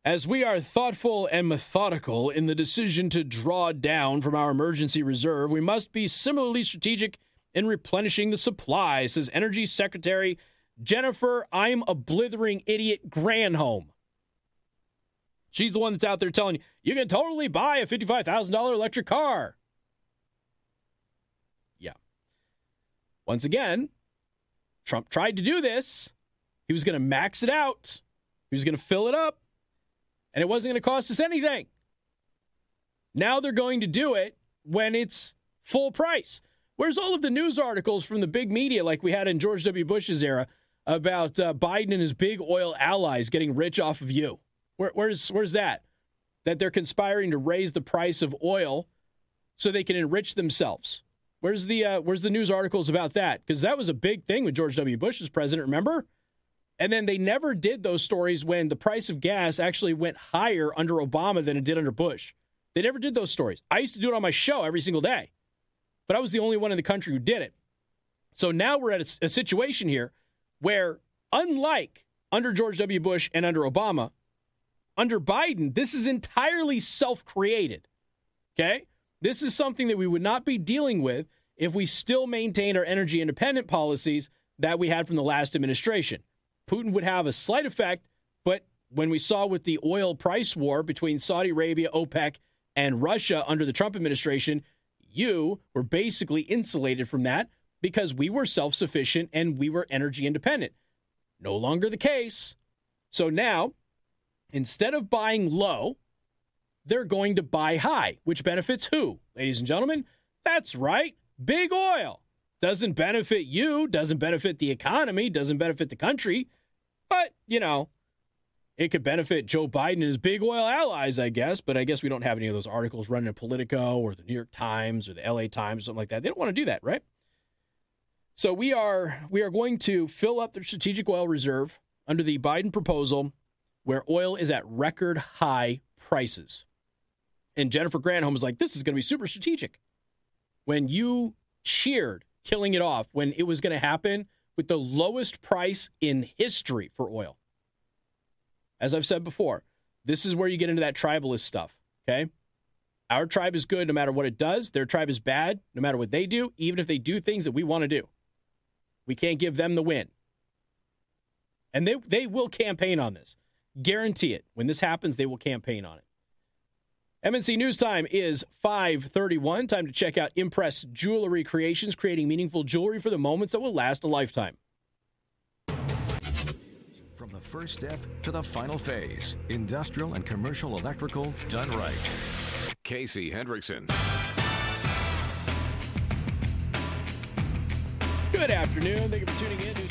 As we are thoughtful and methodical in the decision to draw down from our emergency reserve, we must be similarly strategic in replenishing the supply, says Energy Secretary Jennifer I'm a blithering idiot Granholm. She's the one that's out there telling you you can totally buy a $55,000 electric car. Yeah. Once again, Trump tried to do this. He was going to max it out, he was going to fill it up, and it wasn't going to cost us anything. Now they're going to do it when it's full price. Where's all of the news articles from the big media like we had in George W. Bush's era about uh, Biden and his big oil allies getting rich off of you? Where, where's where's that? That they're conspiring to raise the price of oil so they can enrich themselves. Where's the uh, where's the news articles about that? Because that was a big thing with George W. Bush as president. Remember? And then they never did those stories when the price of gas actually went higher under Obama than it did under Bush. They never did those stories. I used to do it on my show every single day, but I was the only one in the country who did it. So now we're at a, a situation here where, unlike under George W. Bush and under Obama, under Biden, this is entirely self created. Okay? This is something that we would not be dealing with if we still maintained our energy independent policies that we had from the last administration. Putin would have a slight effect, but when we saw with the oil price war between Saudi Arabia, OPEC, and Russia under the Trump administration, you were basically insulated from that because we were self sufficient and we were energy independent. No longer the case. So now, instead of buying low, they're going to buy high, which benefits who? Ladies and gentlemen, that's right, big oil. Doesn't benefit you, doesn't benefit the economy, doesn't benefit the country. But, you know, it could benefit Joe Biden and his big oil allies, I guess. But I guess we don't have any of those articles running in Politico or the New York Times or the LA Times or something like that. They don't want to do that, right? So we are we are going to fill up the strategic oil reserve under the Biden proposal where oil is at record high prices. And Jennifer Granholm is like, this is going to be super strategic. When you cheered killing it off when it was going to happen with the lowest price in history for oil. As I've said before, this is where you get into that tribalist stuff, okay? Our tribe is good no matter what it does. Their tribe is bad no matter what they do, even if they do things that we want to do. We can't give them the win. And they, they will campaign on this. Guarantee it. When this happens, they will campaign on it. MNC News Time is 531. Time to check out Impress Jewelry Creations, creating meaningful jewelry for the moments that will last a lifetime. From the first step to the final phase, industrial and commercial electrical done right. Casey Hendrickson. Good afternoon. Thank you for tuning in.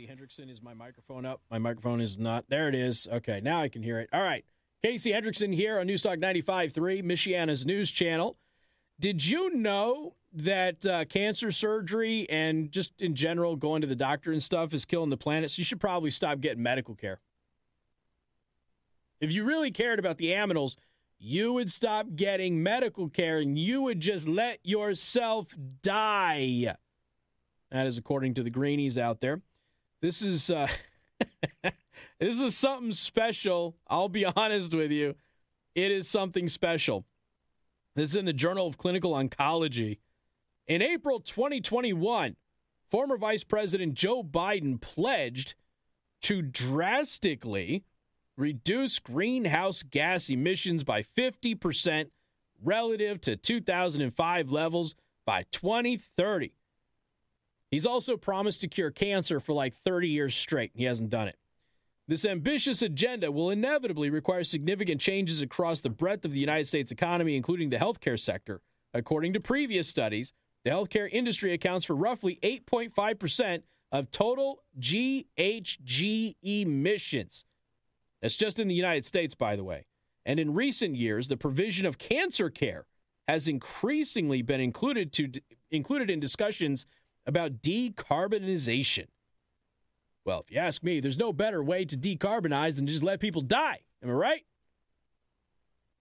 Casey Hendrickson. Is my microphone up? My microphone is not. There it is. Okay, now I can hear it. All right. Casey Hendrickson here on News Talk 95.3, Michiana's News Channel. Did you know that uh, cancer surgery and just in general going to the doctor and stuff is killing the planet? So you should probably stop getting medical care. If you really cared about the aminals, you would stop getting medical care and you would just let yourself die. That is according to the greenies out there. This is uh, this is something special. I'll be honest with you. It is something special. This is in the Journal of Clinical Oncology. In April 2021, former Vice President Joe Biden pledged to drastically reduce greenhouse gas emissions by 50% relative to 2005 levels by 2030. He's also promised to cure cancer for like 30 years straight. He hasn't done it. This ambitious agenda will inevitably require significant changes across the breadth of the United States economy, including the healthcare sector. According to previous studies, the healthcare industry accounts for roughly 8.5% of total GHG emissions. That's just in the United States, by the way. And in recent years, the provision of cancer care has increasingly been included to included in discussions about decarbonization. Well, if you ask me, there's no better way to decarbonize than just let people die. Am I right?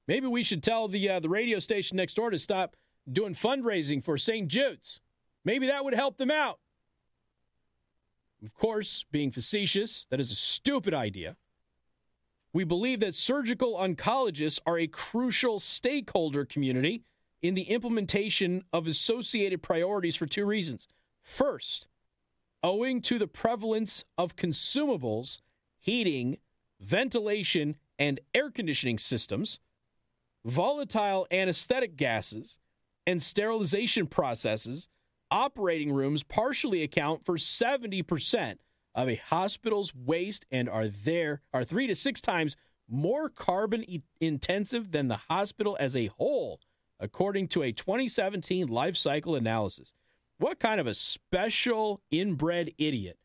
Maybe we should tell the uh, the radio station next door to stop doing fundraising for St. Jude's. Maybe that would help them out. Of course, being facetious, that is a stupid idea. We believe that surgical oncologists are a crucial stakeholder community in the implementation of associated priorities for two reasons. First, owing to the prevalence of consumables, heating, ventilation, and air conditioning systems, volatile anesthetic gases, and sterilization processes, operating rooms partially account for 70% of a hospital's waste and are there are 3 to 6 times more carbon e- intensive than the hospital as a whole according to a 2017 life cycle analysis. What kind of a special inbred idiot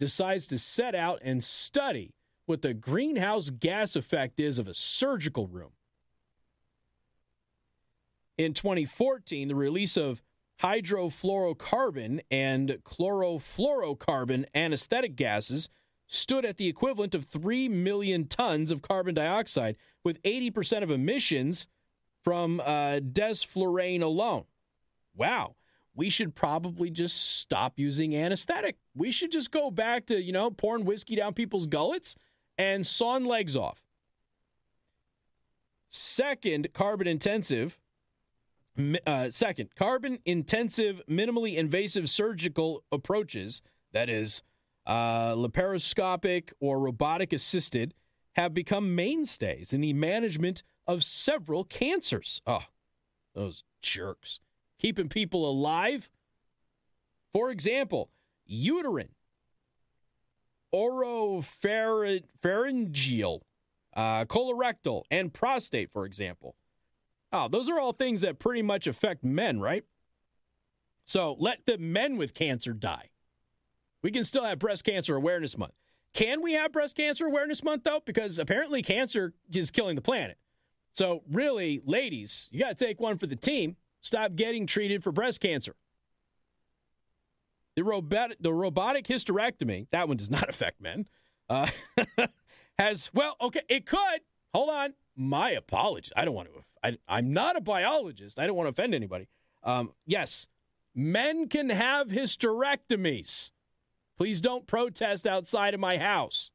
decides to set out and study what the greenhouse gas effect is of a surgical room? In 2014, the release of hydrofluorocarbon and chlorofluorocarbon anesthetic gases stood at the equivalent of 3 million tons of carbon dioxide, with 80% of emissions from uh, desflurane alone. Wow. We should probably just stop using anesthetic. We should just go back to, you know, pouring whiskey down people's gullets and sawing legs off. Second, carbon intensive. Uh, second, carbon intensive, minimally invasive surgical approaches, that is, uh, laparoscopic or robotic assisted, have become mainstays in the management of several cancers. Oh, those jerks. Keeping people alive. For example, uterine, oropharyngeal, uh, colorectal, and prostate, for example. Oh, those are all things that pretty much affect men, right? So let the men with cancer die. We can still have Breast Cancer Awareness Month. Can we have Breast Cancer Awareness Month, though? Because apparently cancer is killing the planet. So, really, ladies, you got to take one for the team. Stop getting treated for breast cancer. The, robot, the robotic hysterectomy, that one does not affect men, uh, has, well, okay, it could. Hold on. My apologies. I don't want to, I, I'm not a biologist. I don't want to offend anybody. Um, yes, men can have hysterectomies. Please don't protest outside of my house.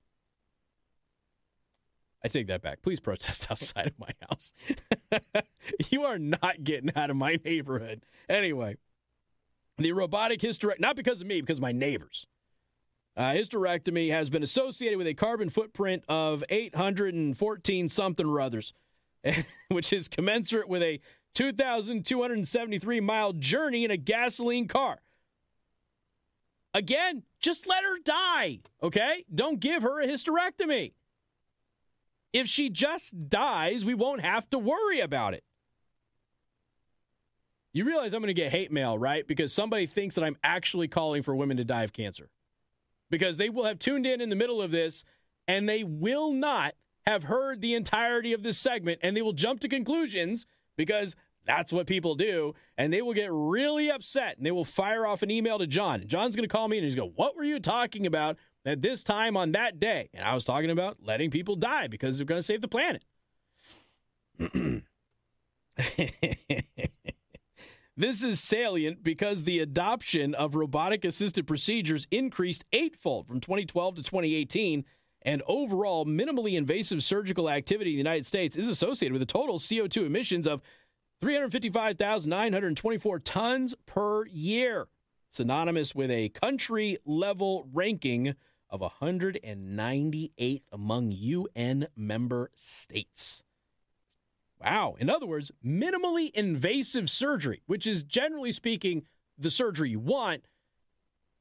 I take that back. Please protest outside of my house. you are not getting out of my neighborhood. Anyway, the robotic hysterectomy, not because of me, because of my neighbors. Uh, hysterectomy has been associated with a carbon footprint of 814 something or others, which is commensurate with a 2,273 mile journey in a gasoline car. Again, just let her die, okay? Don't give her a hysterectomy. If she just dies, we won't have to worry about it. You realize I'm going to get hate mail, right? Because somebody thinks that I'm actually calling for women to die of cancer. Because they will have tuned in in the middle of this and they will not have heard the entirety of this segment and they will jump to conclusions because that's what people do. And they will get really upset and they will fire off an email to John. John's going to call me and he's going What were you talking about at this time on that day? And I was talking about letting people die because they're going to save the planet. this is salient because the adoption of robotic assisted procedures increased eightfold from 2012 to 2018 and overall minimally invasive surgical activity in the United States is associated with a total CO2 emissions of 355,924 tons per year, synonymous with a country level ranking of 198th among UN member states. Wow. In other words, minimally invasive surgery, which is generally speaking the surgery you want,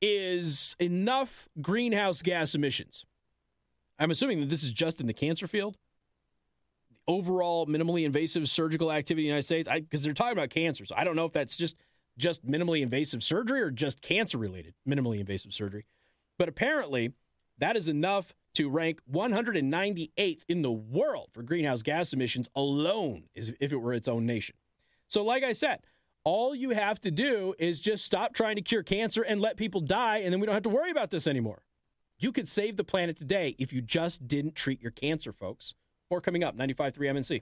is enough greenhouse gas emissions. I'm assuming that this is just in the cancer field. Overall, minimally invasive surgical activity in the United States, because they're talking about cancer. So I don't know if that's just just minimally invasive surgery or just cancer related minimally invasive surgery. But apparently, that is enough to rank 198th in the world for greenhouse gas emissions alone, if it were its own nation. So, like I said, all you have to do is just stop trying to cure cancer and let people die, and then we don't have to worry about this anymore. You could save the planet today if you just didn't treat your cancer, folks. More coming up, 95.3 MNC.